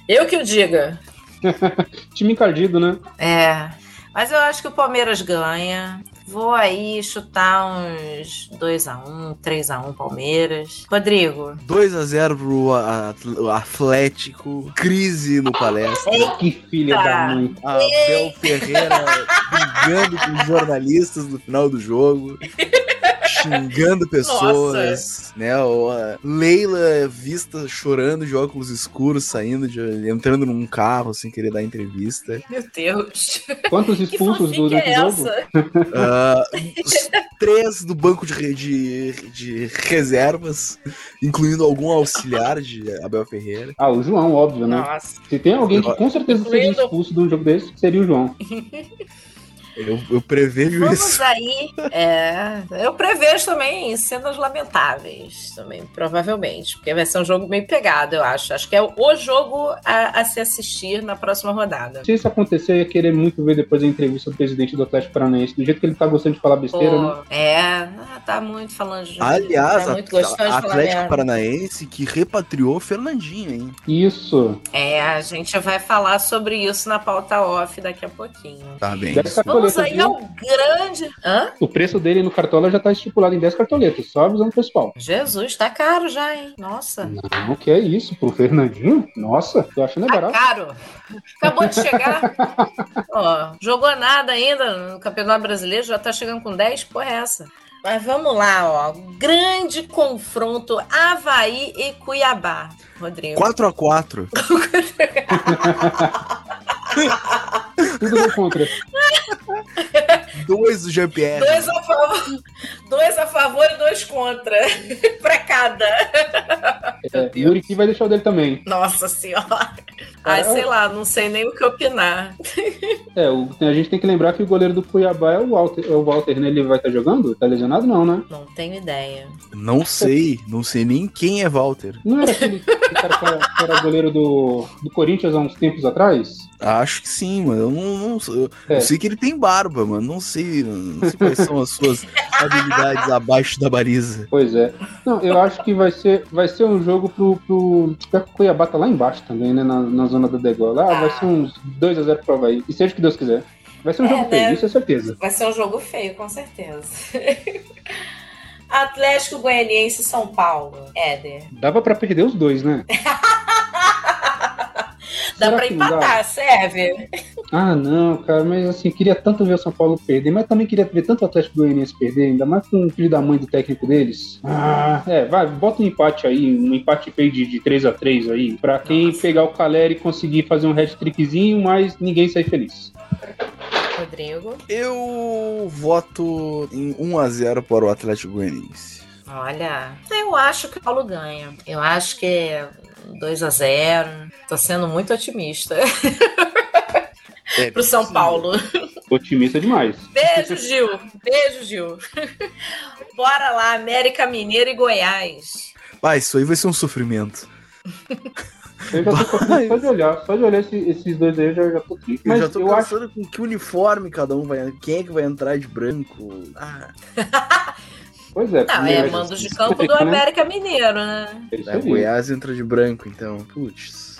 Eu que o diga. Time encardido, né? É. Mas eu acho que o Palmeiras ganha. Vou aí chutar uns 2x1, 3x1 Palmeiras. Rodrigo. 2x0 pro Atlético. Crise no palestra. Eita. Que filha da mãe. Abel Ferreira brigando com os jornalistas no final do jogo. xingando pessoas, Nossa. né? Ou a Leila vista chorando de óculos escuros, saindo de, entrando num carro sem querer dar entrevista. Meu Deus. Quantos expulsos do é jogo? Uh, três do banco de, de, de, reservas, incluindo algum auxiliar de Abel Ferreira. Ah, o João, óbvio, né? Nossa. Se tem alguém que com certeza seria expulso de um jogo desse, seria o João. Eu, eu prevejo Vamos isso. aí. É, eu prevejo também cenas lamentáveis, também, provavelmente. Porque vai ser um jogo meio pegado, eu acho. Acho que é o jogo a, a se assistir na próxima rodada. Se isso acontecer, eu ia querer muito ver depois a entrevista do presidente do Atlético Paranaense. Do jeito que ele tá gostando de falar besteira, Pô, né? É, ah, tá muito falando de Aliás, tá muito a- gostoso de falar Atlético. Paranaense que repatriou o Fernandinho, hein? Isso. É, a gente vai falar sobre isso na pauta off daqui a pouquinho. Tá bem. Vamos cartoletas, aí viu? ao grande. Hã? O preço dele no Cartola já tá estipulado em 10 cartoletas, só avisando o pessoal. Jesus, tá caro já, hein? Nossa. Não, que é isso, pro Fernandinho? Nossa, tô achando é Tá barato. caro. Acabou de chegar. Ó, jogou nada ainda no Campeonato Brasileiro, já tá chegando com 10, porra é essa? Mas vamos lá, ó. Grande confronto Havaí e Cuiabá, Rodrigo. 4x4. Tudo do contra. Dois do Jean-Pierre. Dois a favor, dois a favor e dois contra. pra cada. É, Muriqui vai deixar o dele também. Nossa senhora. Ai, sei lá, não sei nem o que opinar. É, o- a gente tem que lembrar que o goleiro do Cuiabá é o Walter, é o Walter né? Ele vai estar jogando? Tá lesionado não, né? Não tenho ideia. Não sei, não sei nem quem é Walter. Não era aquele, cara que era, que era goleiro do, do Corinthians há uns tempos atrás? Acho que sim, mano. Eu não, não sei. Eu, É. eu sei que ele tem barba, mano. Não sei, não sei quais são as suas habilidades abaixo da baliza. Pois é. Não, eu acho que vai ser, vai ser um jogo pro, pro. O Cuiabá tá lá embaixo também, né? Na, na zona da degola. Ah, vai ser uns 2x0 pro Havaí. E seja o que Deus quiser. Vai ser um É, jogo feio, né? isso é certeza. Vai ser um jogo feio, com certeza. Atlético Goianiense e São Paulo. Éder. Dava pra perder os dois, né? Dá Será pra dá? empatar, serve. Ah, não, cara, mas assim, queria tanto ver o São Paulo perder, mas também queria ver tanto o Atlético Goianiense perder, ainda mais com o filho da mãe do técnico deles. Ah, é, vai, bota um empate aí, um empate feio de, de 3x3 aí, pra quem pegar o Caleri e conseguir fazer um hat-trickzinho, mas ninguém sair feliz. Rodrigo. Eu voto em 1x0 para o Atlético Goianiense. Olha, eu acho que o Paulo ganha. Eu acho que é 2 a 0 Tô sendo muito otimista É, pro São Paulo. Otimista demais. Beijo, Gil. Beijo, Gil. Bora lá, América Mineiro e Goiás. Vai, isso aí vai ser um sofrimento. Eu já tô só de olhar, só de olhar esse- esses dois aí eu já, já tô. Eu Mas já tô eu acho pensando com que uniforme cada um vai. Quem é que vai entrar de branco? Ah, Pois é. Não, é mando de campo do América Mineiro, né? É né, aí. Goiás entra de branco, então. Putz.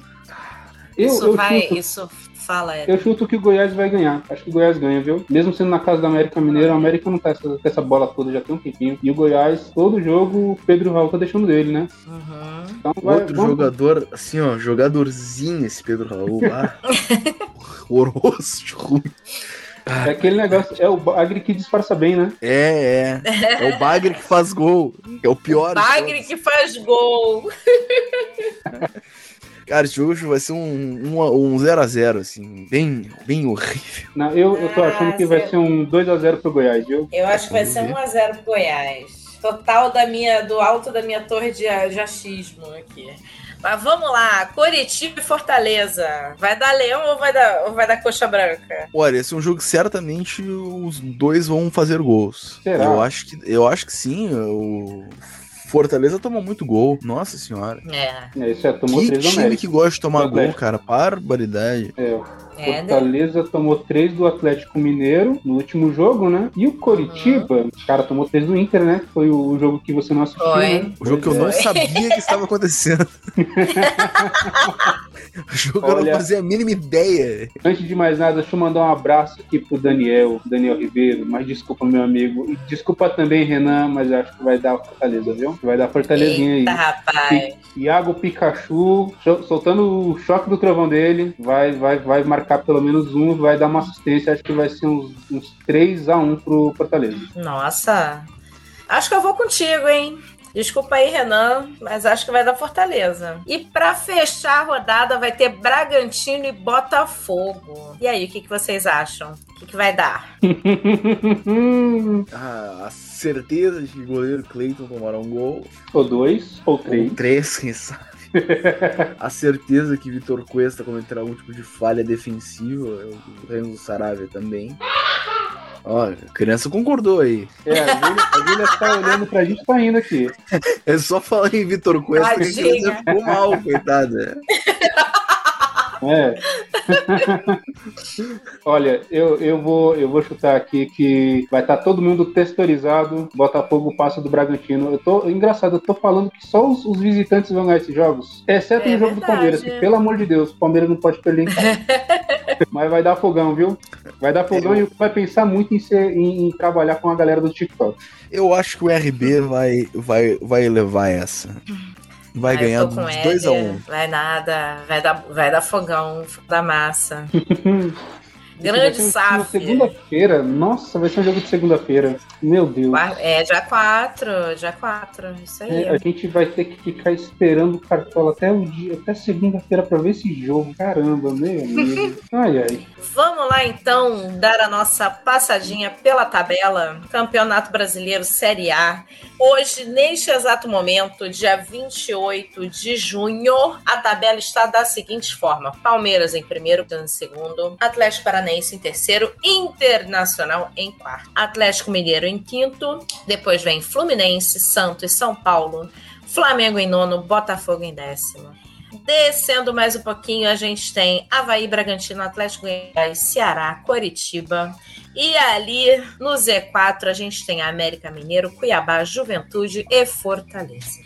Eu, Isso eu vai. chuto, Isso fala, eu Éder. chuto que o Goiás vai ganhar. Acho que o Goiás ganha, viu? Mesmo sendo na casa da América Mineiro, a América não tá essa, com essa bola toda já tem um tempinho. E o Goiás, todo jogo, o Pedro Raul tá deixando dele, né? Uhum. Então vai, Outro vamos- jogador, assim, ó, jogadorzinho esse Pedro Raul. Ah, horroroso de ruim. É aquele negócio, é o Bagre que disfarça bem, né? É, é. É o Bagre que faz gol. É o pior. de Bagre que faz gol. Cara, esse jogo vai ser um 1 um 0x0, assim. Bem, bem horrível. Não, eu, eu tô achando que vai ser um 2x0 pro Goiás, viu? Eu acho que vai ser 1x0 pro Goiás. Total da minha, do alto da minha torre de, de achismo aqui. Mas vamos lá, Coritiba e Fortaleza. Vai dar leão ou vai dar, ou vai dar coxa branca? Olha, esse é um jogo que certamente os dois vão fazer gols. Será? Eu acho que, eu acho que sim. O Fortaleza tomou muito gol. Nossa senhora. É. É, isso é, tomou Que 3 do time América. que gosta de tomar gol, cara. Barbaridade. É, É, né? Fortaleza tomou 3 do Atlético Mineiro no último jogo, né? E o Coritiba, cara, tomou 3 do Inter, né? Foi o jogo que você não assistiu, Foi. né? O jogo que eu não é. sabia que estava acontecendo. o jogo que eu Olha- não fazia a mínima ideia. Antes de mais nada, deixa eu mandar um abraço aqui pro Daniel, Daniel Ribeiro, mas desculpa, meu amigo. E desculpa também, Renan, mas eu acho que vai dar Fortaleza, viu? Vai dar Fortalezinha Eita, aí. rapaz. Iago Pikachu, soltando o choque do trovão dele, vai, vai, vai marcar pelo menos um, vai dar uma assistência, acho que vai ser uns, uns 3x1 pro Fortaleza. Nossa. Acho que eu vou contigo, hein? Desculpa aí, Renan, mas acho que vai dar Fortaleza. E pra fechar a rodada vai ter Bragantino e Botafogo. E aí, o que, que vocês acham? O que, que vai dar? Ah, a certeza de que o goleiro Cleiton tomará um gol. ou dois, ou Ou três. três, quem sabe. A certeza que Vitor Cuesta cometerá algum tipo de falha defensiva. O Renzo Saravia também. Ó, a criança concordou aí. É, a Júlia, tá olhando pra gente tá indo aqui. É só falar em Vitor Cuesta que a criança ficou mal, coitada. É. Olha, eu, eu, vou, eu vou chutar aqui que vai estar todo mundo texturizado. Botafogo passa do Bragantino. Eu tô, engraçado, eu tô falando que só os, os visitantes vão ganhar esses jogos. Exceto É no jogo do. Palmeiras, que pelo amor de Deus, o Palmeiras não pode perder em casa. Mas vai dar fogão, viu? Vai dar fogão e vai pensar muito em, ser, em, em trabalhar com a galera do TikTok. Eu acho que o RB vai, vai, vai levar essa. Vai Ah, eu ganhar tô com dos Éder, 2 a 1 um. Vai nada, vai dar, vai dar fogão da massa. Grande SAF. Segunda-feira, nossa, vai ser um jogo de segunda-feira. Meu Deus. É, dia 4, dia 4, isso aí. É, a gente vai ter que ficar esperando o cartola até o dia, até segunda-feira pra ver esse jogo. Caramba, meu amigo. Ai, ai. Vamos lá então dar a nossa passadinha pela tabela. Campeonato Brasileiro Série A. Hoje, neste exato momento, dia 28 de junho, a tabela está da seguinte forma: Palmeiras em primeiro, em segundo, Atlético Paranaense em terceiro, Internacional em quarto, Atlético Mineiro em quinto, depois vem Fluminense, Santos, São Paulo, Flamengo em nono, Botafogo em décimo. Descendo mais um pouquinho, a gente tem Havaí, Bragantino, Atlético Goiás, Ceará, Coritiba. E ali no Z4 a gente tem América Mineiro, Cuiabá, Juventude e Fortaleza.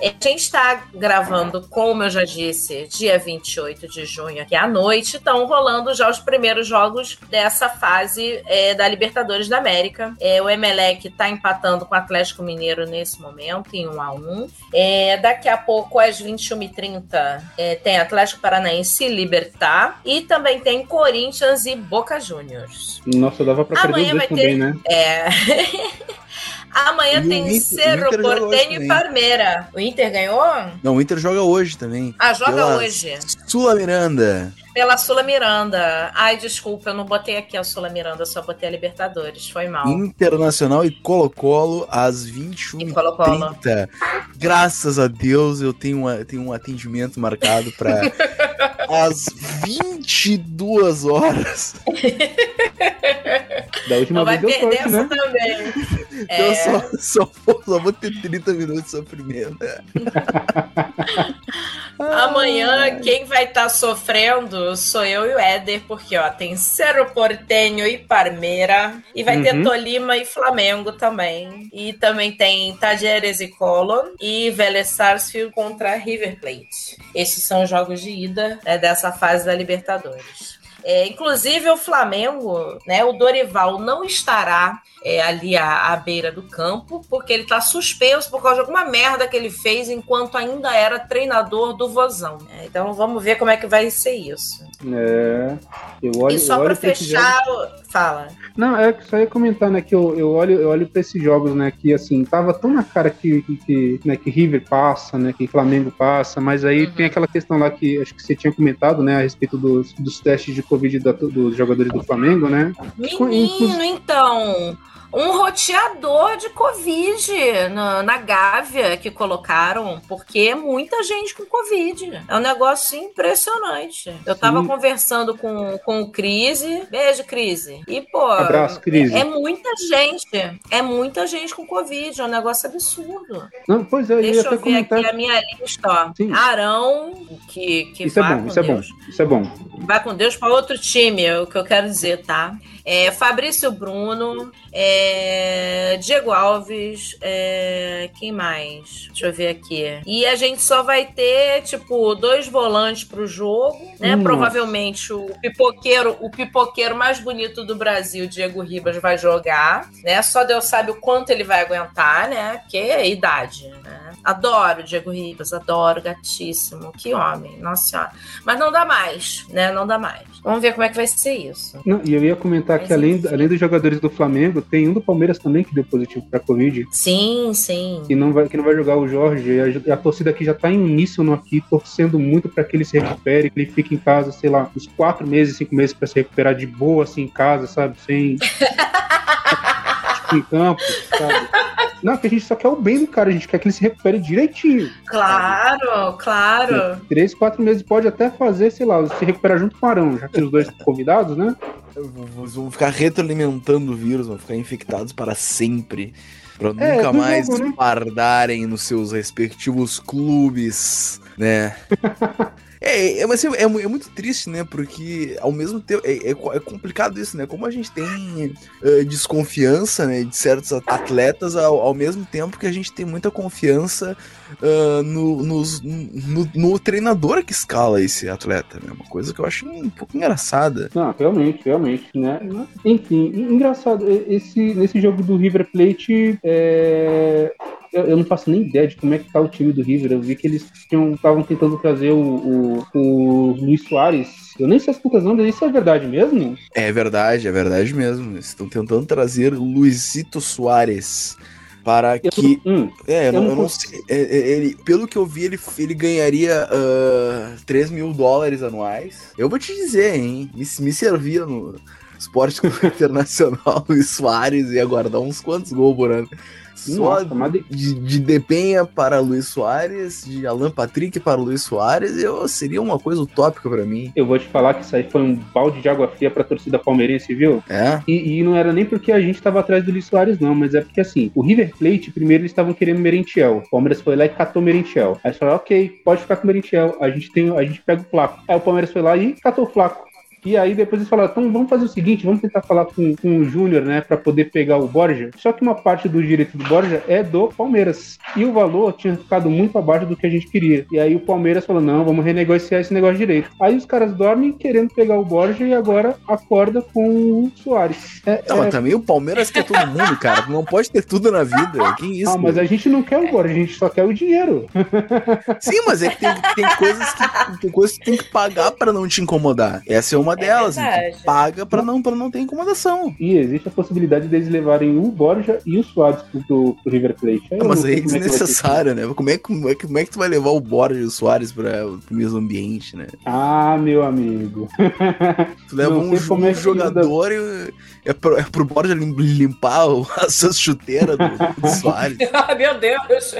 A gente está gravando, como eu já disse, dia 28 de junho aqui à noite. Estão rolando já os primeiros jogos dessa fase é, da Libertadores da América. É, o Emelec está empatando com o Atlético Mineiro nesse momento, em 1 a 1 é, Daqui a pouco, às 21h30, é, tem Atlético Paranaense e Libertar. E também tem Corinthians e Boca Juniors. Nossa, dava pra perder Amanhã os dois ter. também, né? É. Amanhã E tem Inter- Cerro Portenho e. Parmeira. O Inter ganhou? Não, o Inter joga hoje também. Ah, joga hoje. Sula Miranda. Pela Sula Miranda. Ai, desculpa, eu não botei aqui a Sula Miranda, só botei a Libertadores. Foi mal. Internacional e Colo-Colo às 21h30. Graças a Deus eu tenho, uma, tenho um atendimento marcado para às 22 horas. Da última Não vai vez perder sorte, essa né? também. Então É. eu só, só, vou, só vou ter 30 minutos de sofrimento. Amanhã, quem vai estar sofrendo sou eu e o Éder, porque ó, tem Cerro Portenho e Parmeira, e vai ter Uhum. Tolima e Flamengo também. E também tem Tajeres e Colon e Vélez Sarsfield contra River Plate. Esses são os jogos de ida né, dessa fase da Libertadores. É, inclusive o Flamengo, né? O Dorival não estará é, ali à, à beira do campo, porque ele está suspenso por causa de alguma merda que ele fez enquanto ainda era treinador do Vozão. É, então vamos ver como é que vai ser isso. É. Eu olho, e só para fechar, fala. Não, é que só ia comentar, né, que eu, eu olho, eu olho pra esses jogos, né, que assim, tava tão na cara que, que, que, né, que River passa, né, que Flamengo passa, mas aí Uhum. tem aquela questão lá que acho que você tinha comentado, né, a respeito dos, dos testes de Covid da- dos jogadores do Flamengo, né? Menino, então. Um roteador de Covid na, na Gávea que colocaram, porque é muita gente com Covid. É um negócio impressionante. Eu tava Sim. conversando com, com o Crise. Beijo, Crise. E, pô. Abraço, Crise. É, é muita gente. É muita gente com Covid. É um negócio absurdo. Não, pois é, eu Deixa até eu ver comentar. aqui a minha lista, ó. Arão, que, que Isso é vá bom, com isso é bom, Deus. isso é bom. Vai com Deus para outro time, é o que eu quero dizer, tá? É, Fabrício Bruno, é, Diego Alves, é, quem mais? Deixa eu ver aqui. E a gente só vai ter, tipo, dois volantes pro jogo, né? Nossa. Provavelmente o pipoqueiro, o pipoqueiro mais bonito do Brasil, Diego Ribas, vai jogar, né? Só Deus sabe o quanto ele vai aguentar, né? Porque é idade, né? Adoro Diego Ribas, adoro, gatíssimo. Que homem, nossa senhora. Mas não dá mais, né? Não dá mais. Vamos ver como é que vai ser isso. Não, e eu ia comentar que além, além dos jogadores do Flamengo, tem um do Palmeiras também que deu positivo pra Covid. Sim, sim. Que não vai, que não vai jogar o Jorge. E a, a torcida aqui já tá em uníssono aqui, torcendo muito pra que ele se recupere, que ele fique em casa, sei lá, uns quatro meses, cinco meses pra se recuperar de boa, assim, em casa, sabe? Sem. em campo, sabe? Não, que a gente só quer o bem do cara, a gente quer que ele se recupere direitinho. Claro, sabe? claro. Três, quatro meses pode até fazer, sei lá, se recuperar junto com o Arão, já que os dois convidados, né? Vão ficar retroalimentando o vírus, vão ficar infectados para sempre. Pra é, nunca mais jogo, né? guardarem nos seus respectivos clubes, né? É, é, mas é, é, é, muito triste, né? Porque ao mesmo tempo é, é, é complicado isso, né? Como a gente tem uh, desconfiança né, de certos atletas, ao, ao, mesmo tempo que a gente tem muita confiança uh, no, nos, no, no, treinador que escala esse atleta, né? Uma coisa que eu acho um pouco engraçada. Não, realmente, realmente, né? Enfim, engraçado, esse, nesse jogo do River Plate, é, eu, eu, não faço nem ideia de como é que tá o time do River. Eu vi que eles estavam tentando trazer o, o, o Luiz Soares. Eu nem sei as putas ondas, isso é verdade mesmo? É verdade, é verdade mesmo. Eles estão tentando trazer o Luizito Soares para eu que. Hum, é, eu, não, eu não sei. É, é, ele, pelo que eu vi, ele, ele ganharia uh, 3 mil dólares anuais. Eu vou te dizer, hein? Me, me servia no esporte internacional Luiz Soares e aguardar uns quantos gols por ano. Só Nossa, de, de Depenha para Luiz Soares, de Alan Patrick para Luiz Soares, eu, seria uma coisa utópica para mim. Eu vou te falar que isso aí foi um balde de água fria pra torcida palmeirense, viu? É. E, e não era nem porque a gente tava atrás do Luiz Soares, não, mas é porque assim, o River Plate, primeiro eles estavam querendo Merentiel. O Palmeiras foi lá e catou Merentiel. Aí eles falaram, ok, pode ficar com Merentiel, a gente, tem, a gente pega o Flaco. Aí o Palmeiras foi lá e catou o Flaco. E aí depois eles falaram, então vamos fazer o seguinte, vamos tentar falar com, com o Júnior, né, para poder pegar o Borja. Só que uma parte do direito do Borja é do Palmeiras. E o valor tinha ficado muito abaixo do que a gente queria. E aí o Palmeiras falou, não, vamos renegociar esse negócio direito. Aí os caras dormem querendo pegar o Borja e agora acorda com o Soares. É, não, é... mas também o Palmeiras quer todo mundo, cara. Não pode ter tudo na vida. Que isso? Ah, mas a gente não quer o Borja, a gente só quer o dinheiro. Sim, mas é que tem, tem coisas que tem coisas que tem que pagar para não te incomodar. Essa é uma é delas. Paga para não, pra não ter incomodação. E existe a possibilidade deles levarem o Borja e o Soares pro, pro River Plate. Aí mas aí é desnecessário, né? Como é, como, é, como é que tu vai levar o Borja e o Soares para o mesmo ambiente, né? Ah, meu amigo. Tu leva um, um é jogador e é pro, é pro Borja limpar as chuteiras do, do Soares. ah, meu Deus!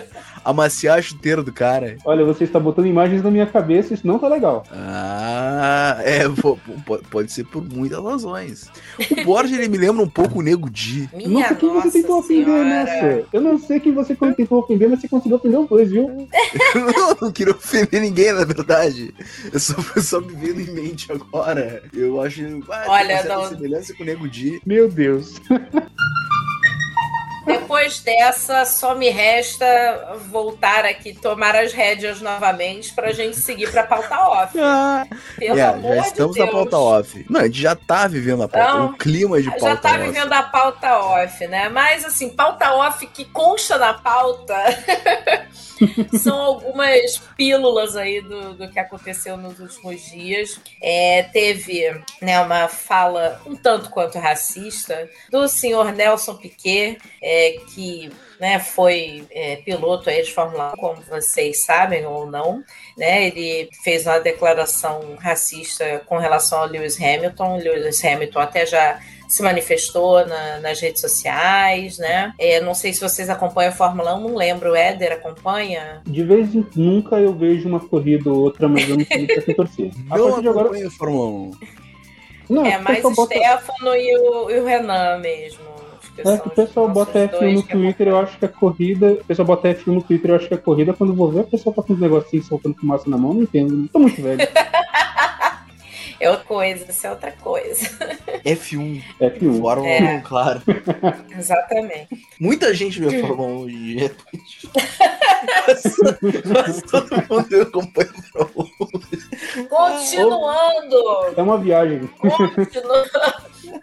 Amaciar a chuteira do cara. Olha, você está botando imagens na minha cabeça, isso não tá legal. Ah, é, pode ser por muitas razões. O Borja, ele me lembra um pouco o Nego Di. Minha nossa, quem você tentou ofender nessa? Eu não sei quem você tentou ofender, mas você conseguiu ofender os dois, viu? eu não queria ofender ninguém, na verdade. Eu só, só me vendo em mente agora. Eu acho. Ah, Olha, não... semelhança com o Nego Di. Meu Deus. Depois dessa, só me resta voltar aqui, tomar as rédeas novamente para a gente seguir para a pauta off. Ah, Pelo é, amor já estamos de na pauta off. Não, a gente já está vivendo a pauta, então, um clima de pauta Já está vivendo a pauta off, né? Mas assim, pauta off que consta na pauta são algumas pílulas aí do, do que aconteceu nos últimos dias. É, teve né, uma fala um tanto quanto racista do senhor Nelson Piquet, é, que né, foi é, piloto aí de Fórmula 1, como vocês sabem ou não. Né, ele fez uma declaração racista com relação ao Lewis Hamilton. Lewis Hamilton até já se manifestou na, nas redes sociais, né? É, não sei se vocês acompanham a Fórmula 1, não lembro. O Éder acompanha? De vez em nunca eu vejo uma corrida ou outra, mas eu não sei pra quem torcer. Não de agora... a Fórmula 1. Não, é mais o bota... Stefano e o, e o Renan mesmo. É que o pessoal bota F1 no Twitter, eu acho que a corrida. O pessoal bota F1 no Twitter, eu acho que a corrida, quando eu vou ver, o pessoal tá com uns negocinhos soltando fumaça na mão, não entendo. Tô muito velho. É outra coisa, isso é outra coisa. F1. F1. Fórmula é. 1, claro. Exatamente. Muita gente vê Fórmula 1 de repente. mas, todo mundo acompanha a Fórmula 1. Continuando. É uma viagem. Continuando.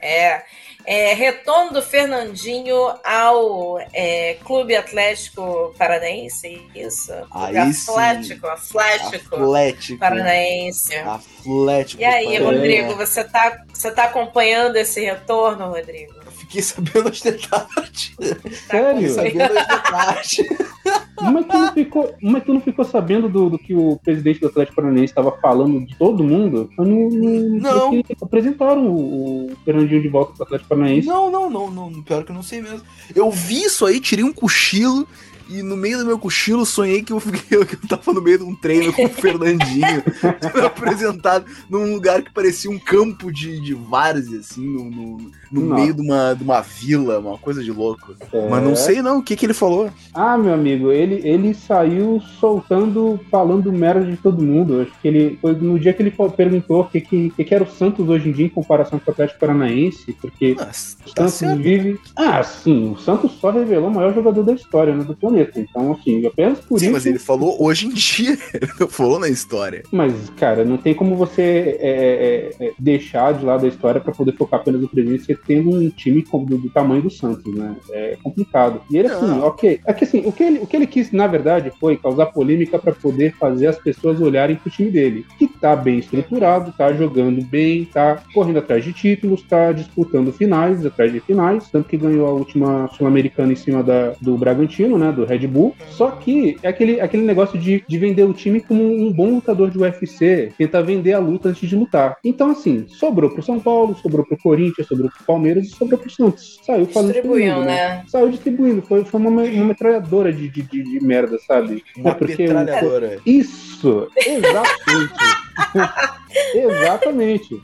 É. É, retorno do Fernandinho ao é, Clube Atlético Paranaense, isso? Aí Atlético, Atlético, Atlético Paranaense. Atlético. E aí, Rodrigo, você tá, você tá acompanhando esse retorno, Rodrigo? fiquei sabendo as detalhes. Sério? Fiquei sabendo as detalhes. Mas quem ficou, mas tu não ficou sabendo do, do que o presidente do Atlético Paranaense estava falando de todo mundo? No, no, Não. apresentaram o, o Fernandinho de volta pro Atlético Paranaense. Não, não, não, não. Pior que eu não sei mesmo. Eu vi isso aí, tirei um cochilo. E no meio do meu cochilo, sonhei que eu, fiquei, que eu tava no meio de um treino com o Fernandinho, apresentado num lugar que parecia um campo de, de várzea, assim, no, no, no meio de uma, de uma vila, uma coisa de louco. É. Mas não sei não, o que, que ele falou. Ah, meu amigo, ele, ele saiu soltando, falando merda de todo mundo. Acho que ele foi no dia que ele perguntou o que, que, que, era o Santos hoje em dia em comparação com o Atlético Paranaense, porque o tá Santos certo. vive. Ah, sim, o Santos só revelou o maior jogador da história né, do planeta. Então, assim, apenas por Sim, isso. mas ele falou hoje em dia, ele não falou na história. Mas, cara, não tem como você é, é, é, deixar de lado a história pra poder focar apenas no presente, você tendo um time do, do tamanho do Santos, né? É complicado. E ele, assim, ok. É que assim, o que, ele, o que ele quis, na verdade, foi causar polêmica pra poder fazer as pessoas olharem pro time dele. Que tá bem estruturado, tá jogando bem, tá correndo atrás de títulos, tá disputando finais, atrás de finais, tanto que ganhou a última Sul-Americana em cima da, do Bragantino, né? Do Red Bull. Só que é aquele, aquele negócio de, de vender o time como um bom lutador de UFC, tentar vender a luta antes de lutar. Então, assim, sobrou pro São Paulo, sobrou pro Corinthians, sobrou pro Palmeiras e sobrou pro Santos. Saiu fazendo Distribuiu, todo mundo, né? Saiu distribuindo. Foi, foi uma, uma metralhadora de, de, de, de merda, sabe? Uma É porque metralhadora. Isso! Exatamente! Exatamente.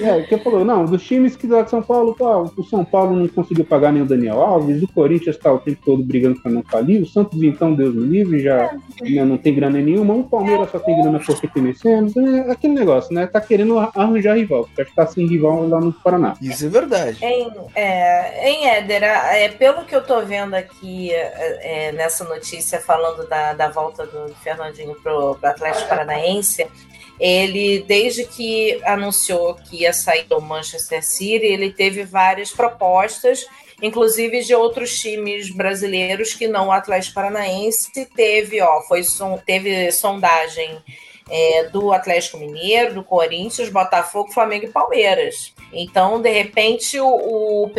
É, que falou, não, dos times que lá de São Paulo, pô, o São Paulo não conseguiu pagar nem o Daniel Alves, o Corinthians tá o tempo todo brigando pra não falir, o Santos, então, Deus me livre, já né, não tem grana nenhuma, o Palmeiras só tem grana porque tem mecenas, é aquele negócio, né? Tá querendo arranjar rival, porque acho que tá sem rival lá no Paraná. Isso é verdade. Em, é, em Éder, é, pelo que eu tô vendo aqui é, é, nessa notícia falando da, da volta do Fernandinho pro, pro Atlético Paranaense, ele, desde que anunciou que ia sair do Manchester City, ele teve várias propostas, inclusive de outros times brasileiros que não o Atlético Paranaense. Teve, ó, foi som, teve sondagem é, do Atlético Mineiro, do Corinthians, Botafogo, Flamengo e Palmeiras. Então, de repente, o, o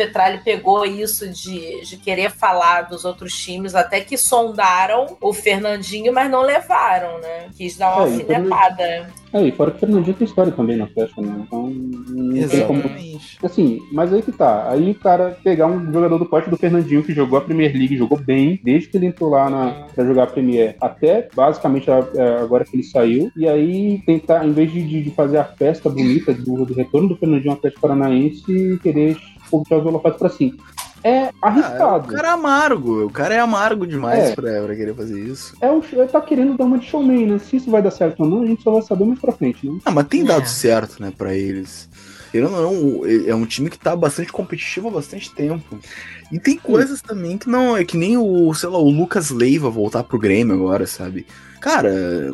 pegou isso de, de querer falar dos outros times, até que sondaram o Fernandinho, mas não levaram, né? Quis dar uma É, alfinetada. É, e fora que o Fernandinho tem história também na festa, né? Então, não tem como. Assim, mas aí que tá. Aí o cara pegar um jogador do porte do Fernandinho que jogou a Premier League, jogou bem, desde que ele entrou lá na, pra jogar a Premier, até basicamente é, agora que ele saiu, e aí tentar, em vez de, de- fazer a festa bonita do, do retorno do Fernandinho ao Atlético Paranaense, querer puxar os holofotes pra cima. É arriscado. O cara é amargo, o cara é amargo demais É. pra, pra querer fazer isso. É o, ele tá querendo dar uma de showman, né? Se isso vai dar certo ou não, a gente só vai saber mais pra frente, né? Ah, mas tem dado certo, né, pra eles. Ele não é um, é um time que tá bastante competitivo há bastante tempo. E tem coisas também que não. É que nem o, sei lá, o Lucas Leiva voltar pro Grêmio agora, sabe? Cara,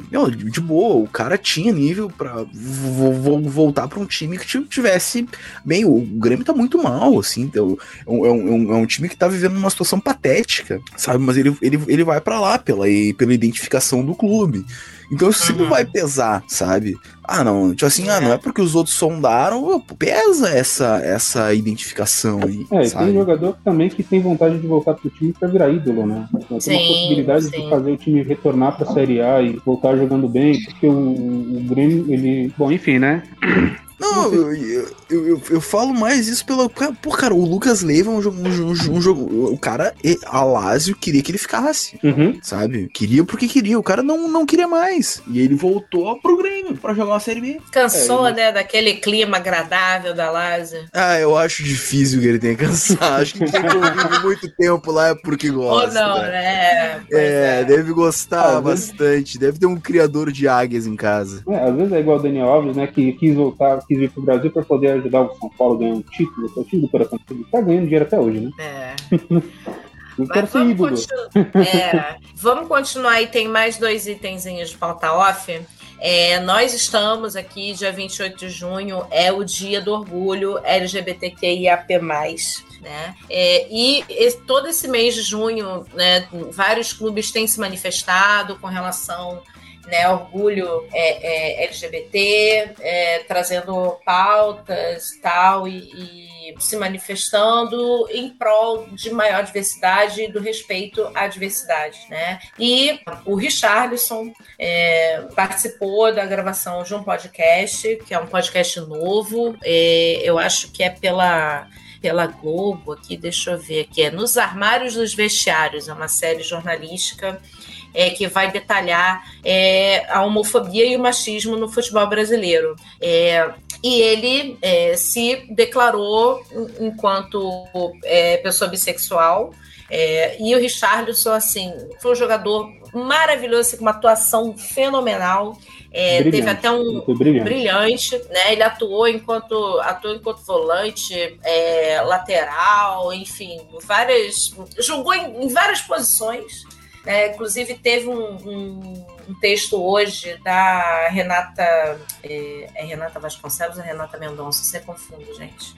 de boa, o cara tinha nível pra vo- vo- voltar pra um time que ti- tivesse. Bem, o Grêmio tá muito mal, assim. então, É um, é um- é um time que tá vivendo uma situação patética, sabe? Mas ele, ele, ele vai pra lá pela, pela identificação do clube. Então isso sempre vai pesar, sabe? Ah, não, tipo assim, ah, não é porque os outros sondaram, pesa essa, essa identificação aí, É, e sabe? tem jogador também que tem vontade de voltar pro time pra virar ídolo, né? Tem Sim, uma possibilidade sim. de fazer o time retornar pra Série A e voltar jogando bem, porque o, o Grêmio, ele. Bom, enfim, né? Não, eu, eu, eu, eu- eu falo mais isso pelo. Pô, cara, o Lucas Leiva é um jogo. Um, jogo- um jogo o cara, a Lazio, queria que ele ficasse. Uhum. Sabe? Queria porque queria. O cara não, não queria mais. E ele voltou pro Grêmio pra jogar uma Série B. Cansou, É, né, daquele clima agradável da Lazio. Ah, eu acho difícil que ele tenha cansado. Acho que quem convive muito tempo lá é porque Ou gosta. não, né? Pois É, deve gostar Ah, vezes- bastante. Deve ter um criador de águias em casa. É, às vezes é igual o Daniel Alves, né? Que quis voltar, quis vir pro Brasil pra poder ajudar o São Paulo a ganhar um título, o time do coração. Tá ganhando dinheiro até hoje, né? É. Não quero ser vamos, ídolo. continu- é, vamos continuar aí, tem mais dois itenzinhos de pauta off. É, nós estamos aqui, dia 28 de junho, é o dia do orgulho LGBTQIAP+. Né? É, e esse- todo esse mês de junho, né, vários clubes têm se manifestado com relação né, orgulho é, é, LGBT, é, trazendo pautas tal, e, e se manifestando em prol de maior diversidade e do respeito à diversidade. Né? E o Richarlison é, participou da gravação de um podcast, que é um podcast novo, é, eu acho que é pela pela Globo aqui, deixa eu ver aqui, é Nos Armários dos Vestiários, é uma série jornalística é, que vai detalhar é, a homofobia e o machismo no futebol brasileiro. É, e ele é, se declarou enquanto é, pessoa bissexual. É, e o Richarlison, assim, foi um jogador maravilhoso, com uma atuação fenomenal. É, teve até um brilhante. brilhante. né? Ele atuou enquanto atuou enquanto volante, é, lateral, enfim, várias jogou em, em várias posições. Né? Inclusive, teve um, um, um, texto hoje da Renata. É, é, Renata Vasconcelos ou Renata Mendonça? Você confunde, gente.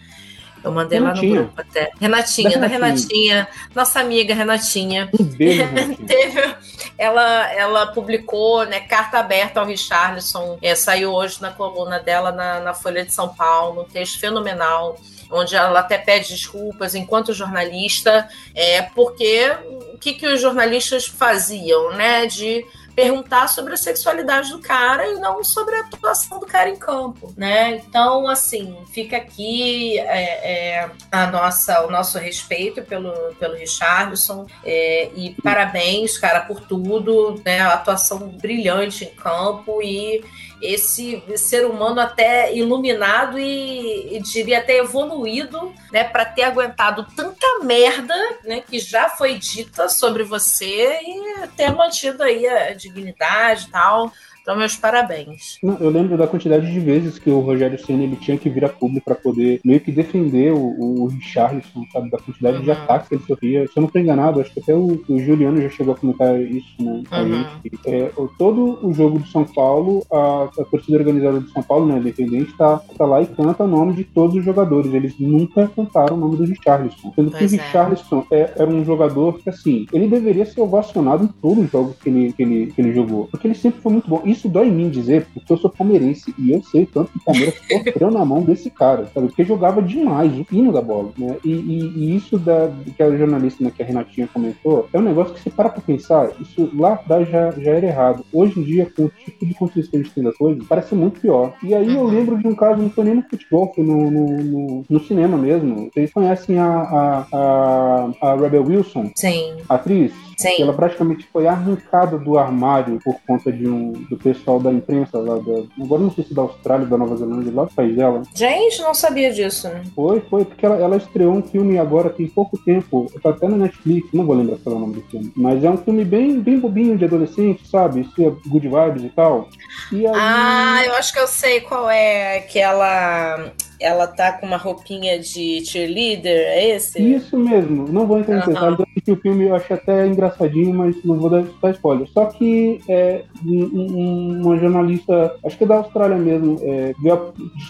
Eu mandei Renatinha. lá no grupo até. Renatinha, da, Renatinha. Renatinha, nossa amiga Renatinha. Um beijo, Teve, ela, ela publicou né, carta aberta ao Richarlison. É, saiu hoje na coluna dela na, na Folha de São Paulo, um texto fenomenal onde ela até pede desculpas enquanto jornalista, é, porque o que, que os jornalistas faziam, né? De perguntar sobre a sexualidade do cara e não sobre a atuação do cara em campo, né? Então, assim, fica aqui é, é, a nossa, o nosso respeito pelo, pelo Richardson é, e parabéns, cara, por tudo, né? A atuação brilhante em campo e esse ser humano até iluminado e, e diria até evoluído, né, para ter aguentado tanta merda, né, que já foi dita sobre você e ter mantido aí a dignidade e tal. Então, meus parabéns. Não, eu lembro da quantidade de vezes que o Rogério Senna ele tinha que vir a público para poder meio que defender o, o Richarlison, sabe? Da quantidade uhum. de ataques que ele sofria. Se eu não estou enganado, acho que até o, o, Juliano já chegou a comentar isso, né? Uhum. É, todo o jogo do São Paulo, a, a torcida organizada do São Paulo, né, independente, tá, tá lá e canta o nome de todos os jogadores. Eles nunca cantaram o nome do Richarlison. Sendo que o Richarlison é. era um jogador que, assim, ele deveria ser ovacionado em todos os jogos que ele, que ele, que ele jogou. Porque ele sempre foi muito bom isso dói em mim dizer, porque eu sou palmeirense e eu sei tanto que o Palmeiras sofreu na mão desse cara, sabe? Porque jogava demais, o pino da bola, né? E, e, e isso da, que a jornalista, né, que a Renatinha comentou, é um negócio que você para pra pensar, isso lá atrás já, já era errado. Hoje em dia, com o tipo de conteúdo que a gente tem da coisa, parece muito pior. E aí eu uhum. lembro de um caso, não foi nem no futebol, foi no, no, no, no cinema mesmo. Vocês conhecem a, a, a, a Rebel Wilson? Sim. Atriz? Sim. Ela praticamente foi arrancada do armário por conta de um, do pessoal da imprensa lá da. Agora não sei se da Austrália, da Nova Zelândia, lá do país dela. Gente, não sabia disso, né? Foi, foi, porque ela, ela estreou um filme agora tem pouco tempo. Tá até na Netflix, não vou lembrar qual é o nome do filme. Mas é um filme bem, bem bobinho de adolescente, sabe? Isso é good vibes e tal. E aí... Ah, eu acho que eu sei qual é que ela ela tá com uma roupinha de cheerleader, é esse? Isso mesmo, não vou entrar em detalhes, eu assisti o filme, eu achei até engraçadinho, mas não vou dar, dar spoiler. Só que é, um, uma jornalista, acho que é da Austrália mesmo, é,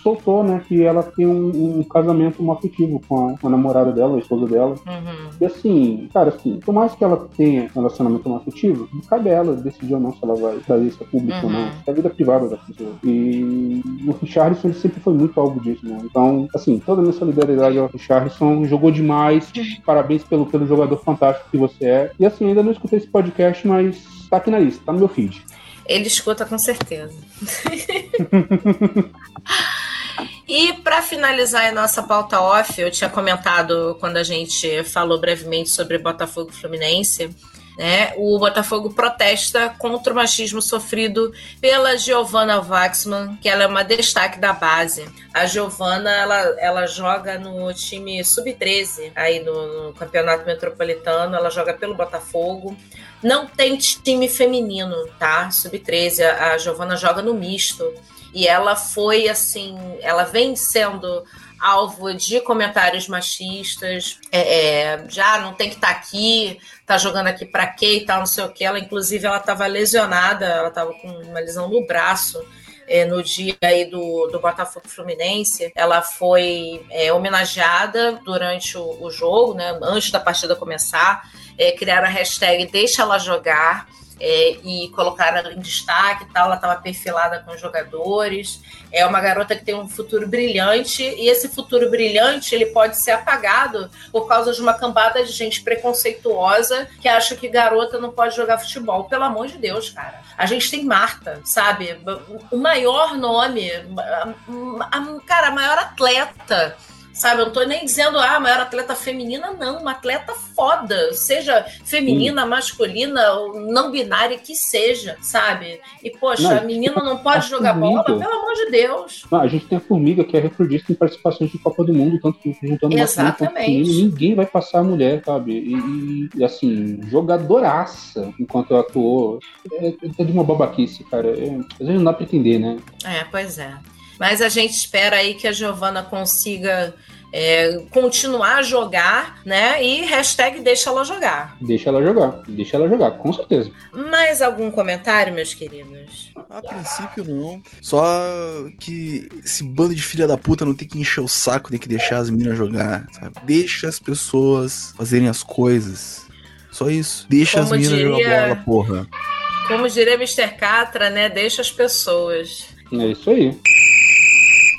soltou, né, que ela tem um, um casamento afetivo com a, com a, namorada dela, a esposa dela. Uhum. E assim, cara, assim, por mais que ela tenha relacionamento afetivo, cabe ela decidir ou não se ela vai trazer isso a público uhum. ou não. Uhum. É a vida privada da pessoa. E o Richardson ele sempre foi muito algo disso, né? Então, assim, toda a minha solidariedade ao Richardson, jogou demais. Parabéns pelo, pelo jogador fantástico que você é. E assim, ainda não escutei esse podcast, mas tá aqui na lista, tá no meu feed. Ele escuta com certeza. E para finalizar a nossa pauta off, eu tinha comentado quando a gente falou brevemente sobre Botafogo Fluminense né? O Botafogo protesta contra o machismo sofrido pela Giovanna Waxman, que ela é uma destaque da base. A Giovanna, ela, ela joga no time sub-13, aí no, no Campeonato Metropolitano, ela joga pelo Botafogo. Não tem time feminino, tá? Sub-13, a Giovanna joga no misto. E ela foi assim, ela vem sendo alvo de comentários machistas, é, é, já não tem que estar tá aqui, tá jogando aqui para quê e tal, não sei o que. Ela, inclusive, ela estava lesionada, ela estava com uma lesão no braço. É, no dia aí do, do Botafogo Fluminense, ela foi é, homenageada durante o, o, jogo, né, antes da partida começar, é, criaram a hashtag Deixa Ela Jogar, é, e colocaram ela em destaque tal. Ela estava perfilada com os jogadores. É uma garota que tem um futuro brilhante e esse futuro brilhante ele pode ser apagado por causa de uma cambada de gente preconceituosa que acha que garota não pode jogar futebol. Pelo amor de Deus, cara. A gente tem Marta, sabe? O maior nome, a, a, cara, a maior atleta Sabe, eu não tô nem dizendo, ah, a maior atleta feminina, não, uma atleta foda, seja feminina, masculina, não binária que seja, sabe? E, poxa, não, a menina não pode jogar formiga. bola, pelo amor de Deus. Não, a gente tem a Formiga, que é recordista em participações de Copa do Mundo, tanto juntando Exatamente. Feminino, ninguém vai passar a mulher, sabe? E, e assim, jogadoraça, enquanto atuou, é, é de uma babaquice, cara. É, às vezes não dá pra entender, né? É, pois é. Mas a gente espera aí que a Giovana consiga é, continuar a jogar, né? E hashtag deixa ela jogar. Deixa ela jogar, deixa ela jogar, com certeza. Mais algum comentário, meus queridos? A princípio não. Só que esse bando de filha da puta não tem que encher o saco, tem que deixar as meninas jogar, sabe? Deixa as pessoas fazerem as coisas. Só isso. Deixa Como as meninas diria... jogar bola, porra. Como diria Mr. Catra, né? Deixa as pessoas. É isso aí.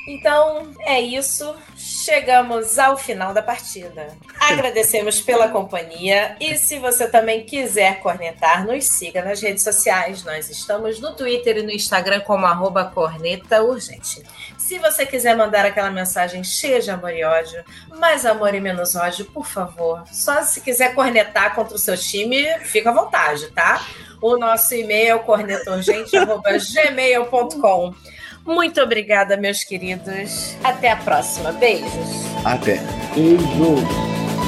Então, é isso. Chegamos ao final da partida. Agradecemos pela companhia e se você também quiser cornetar, nos siga nas redes sociais. Nós estamos no Twitter e no Instagram como arroba corneta urgente. Se você quiser mandar aquela mensagem cheia de amor e ódio, mais amor e menos ódio, por favor. Só se quiser cornetar contra o seu time, fica à vontade, tá? O nosso e-mail é cornetaurgente.gmail.com. Muito obrigada, meus queridos. Até a próxima. Beijos. Até. Beijo.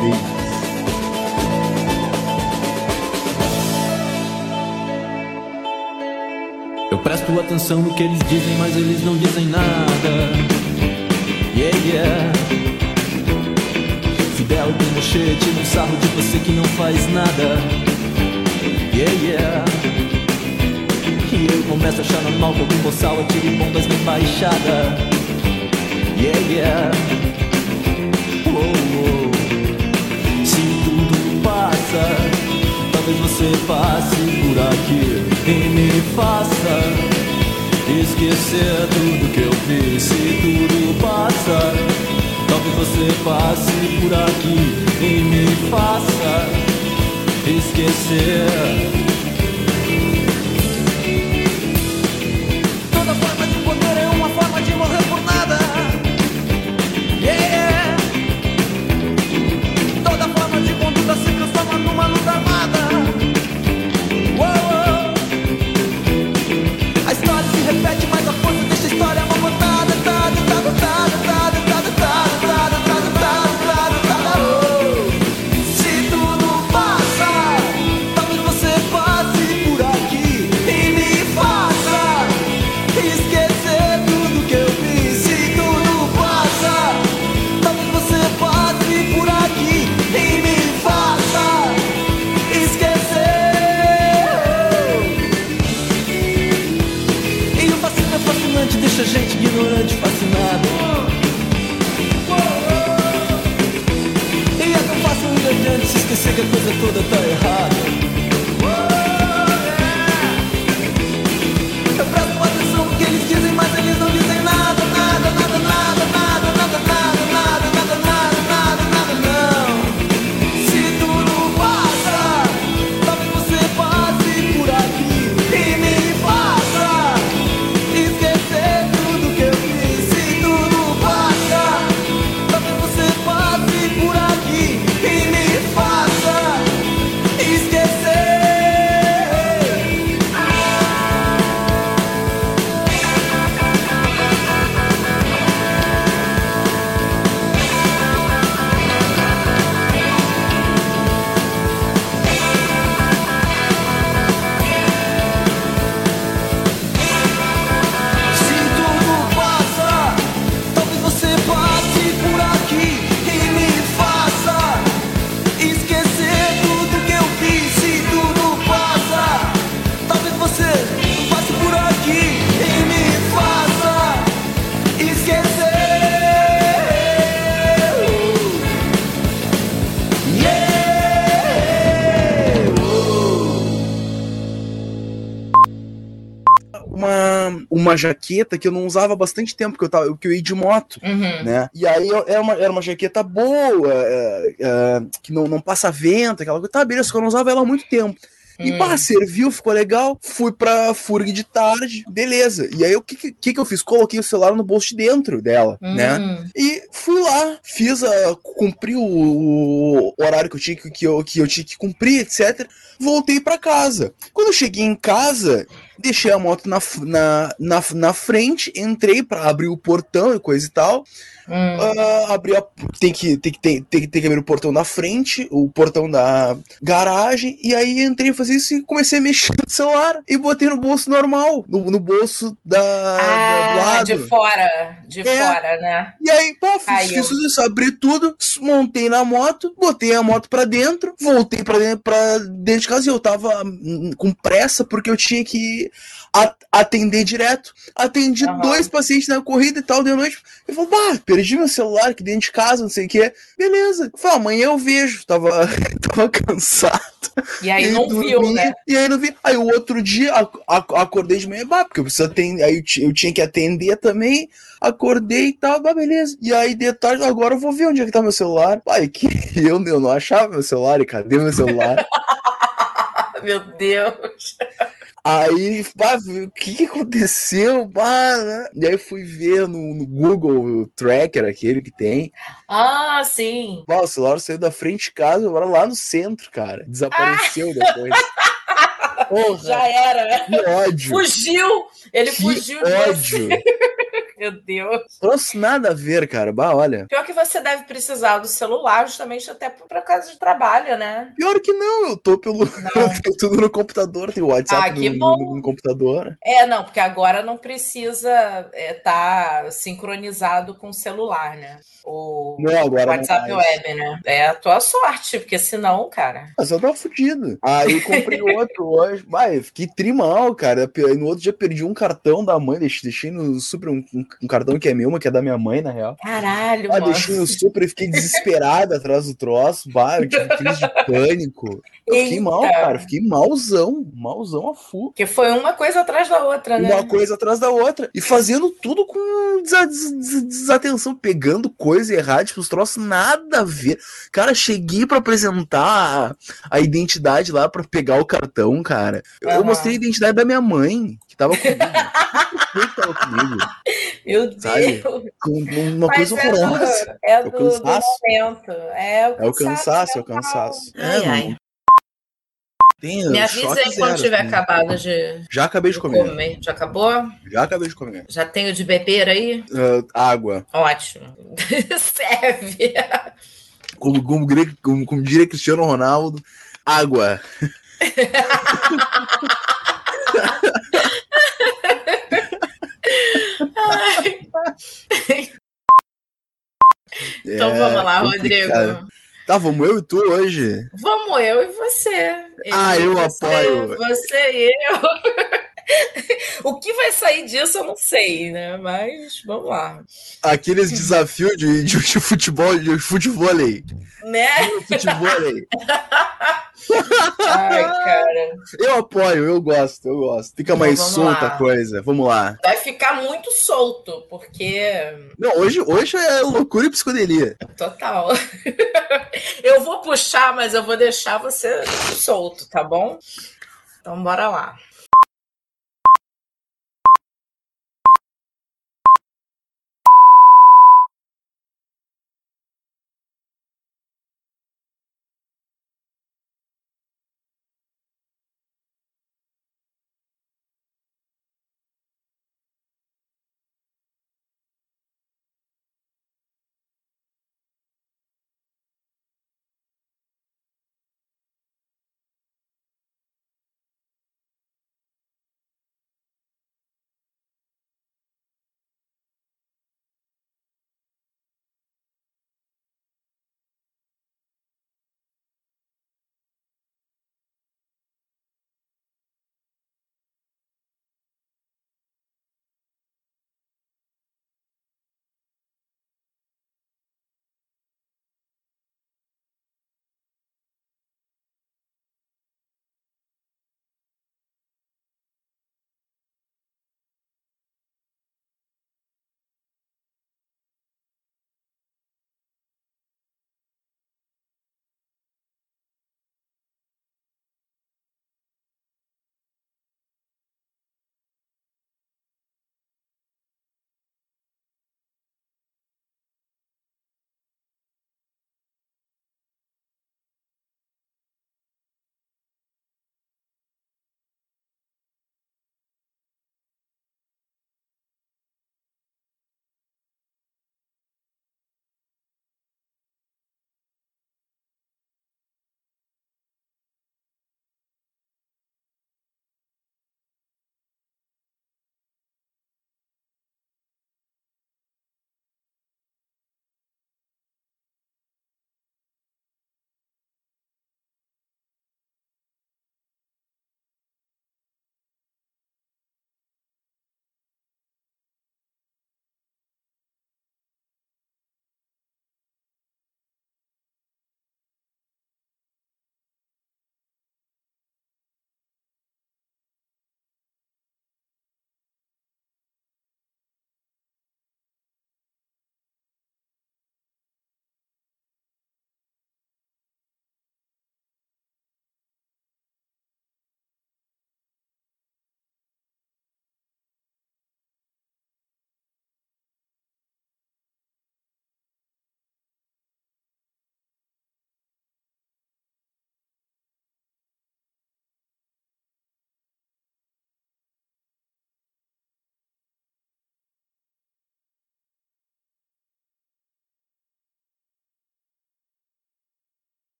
Beijo. Eu presto atenção no que eles dizem, mas eles não dizem nada. Yeah, yeah. Fidel Pinochet tira um sarro de você que não faz nada. Yeah, yeah. E eu começo a achar normal que algum boçal atire bombas na embaixada Yeah, yeah. Oh, oh. Se tudo passa Talvez você passe por aqui E me faça Esquecer tudo que eu fiz. Se tudo passa Talvez você passe por aqui E me faça Esquecer jaqueta que eu não usava há bastante tempo, que eu, tava, que eu ia de moto, Uhum. né? E aí eu- era uma, era uma jaqueta boa, é, é, que não, não passa vento, aquela coisa. Tá, beleza, que eu não usava ela há muito tempo. E Hum. pá, serviu, ficou legal. Fui pra FURG de tarde, beleza. E aí o que, que, que eu fiz? Coloquei o celular no bolso de dentro dela, né? Hum. E fui lá, fiz a. cumpri o, o horário que eu tinha que, que eu, que eu tinha que cumprir, etc. Voltei pra casa. Quando eu cheguei em casa, deixei a moto na, na, na, na frente, entrei pra abrir o portão e coisa e tal. Hum. Ah, abri a, tem, que, tem, que, tem, tem, que- tem que abrir o portão da frente, o portão da garagem, e aí entrei a fazer isso e comecei a mexer no celular e botei no bolso normal, no, no bolso da, Ah, lado. de fora. De É. fora, né? E aí, pá, fiz, isso, abri tudo, montei na moto, botei a moto pra dentro, voltei pra dentro, pra dentro de casa e eu tava hum, com pressa porque eu tinha que atender direto. Atendi Aham. dois pacientes na corrida e tal, de noite. Eu falei, bah, perdi meu celular aqui dentro de casa, não sei o que. Beleza. Falei, amanhã eu vejo. Tava, tava cansado. E aí não dormi, viu, né? E aí não vi. Aí o outro dia ac- ac- acordei de manhã, bah, porque eu preciso atender. Aí eu tinha que atender também. Acordei e tal, bah, beleza. E aí de tarde, agora eu vou ver onde é que tá meu celular. Pai, que eu, eu não achava meu celular. E cadê meu celular? Meu Deus. Aí, pá, o que, que aconteceu? Pá, né? E aí fui ver no, no Google Tracker, aquele que tem. Ah, sim. Pá, o celular saiu da frente de casa, agora lá no centro, cara. Desapareceu depois. Porra, Já era, né? que ódio. Fugiu! Ele Que fugiu de ódio. Meu Deus. Trouxe nada a ver, cara. Bah, olha. Pior que você deve precisar do celular justamente até para casa de trabalho, né? Pior que não, eu tô pelo. Eu tô tudo no computador, tem o WhatsApp Ah, que no, bom. no- no computador. É, não, porque agora não precisa estar sincronizado com o celular, né? O Não, agora não WhatsApp mais. Web, né? É a tua sorte, porque senão, cara. Mas eu tava fudido. Aí comprei outro hoje. Vai, fiquei trimal, cara. No outro dia perdi um cartão da mãe, deixei, deixei no super um, um- um cartão que é meu, mas que é da minha mãe, na real. Caralho, Ah, mano. deixei no super e fiquei desesperado atrás do troço. Bah, eu tive crise de pânico. Eu fiquei Eita. mal, cara. Fiquei malzão. Malzão a full. Porque foi uma coisa atrás da outra, né? Uma coisa atrás da outra. E fazendo tudo com des- des- desatenção, pegando coisa errada, tipo, os troços nada a ver. Cara, cheguei pra apresentar a, a identidade lá pra pegar o cartão, cara. Eu, eu Aham. mostrei a identidade da minha mãe, que tava comigo. Que tava comigo. Meu Sabe? Deus. Com uma Mas coisa é do- horrorosa. É o do, do cansaço. momento. É o É o cansaço, é o cansaço. Ai, É, ai. Tem Me avisa aí quando zero, tiver assim. acabado de Já acabei de comer. comer. Já acabou? Já acabei de comer. Já tenho de beber aí? Ah, água. Ótimo. Serve. Como, como, como, como diria Cristiano Ronaldo, água. Então É vamos lá. Rodrigo. Tá, vamos eu e tu hoje? Vamos eu e você. Ah, eu você, apoio. Você e eu. o que vai sair disso eu não sei, né? Mas vamos lá. Aqueles desafios de, de, de futebol, de futevôlei. Né? Futevôlei. Ai, cara. Eu apoio, eu gosto, eu gosto. Fica mais vamos solta lá. a coisa. Vamos lá. Vai ficar muito solto, porque. Não, hoje, hoje é loucura e psicodelia. Total. eu vou puxar, mas eu vou deixar você solto, tá bom? Então bora lá.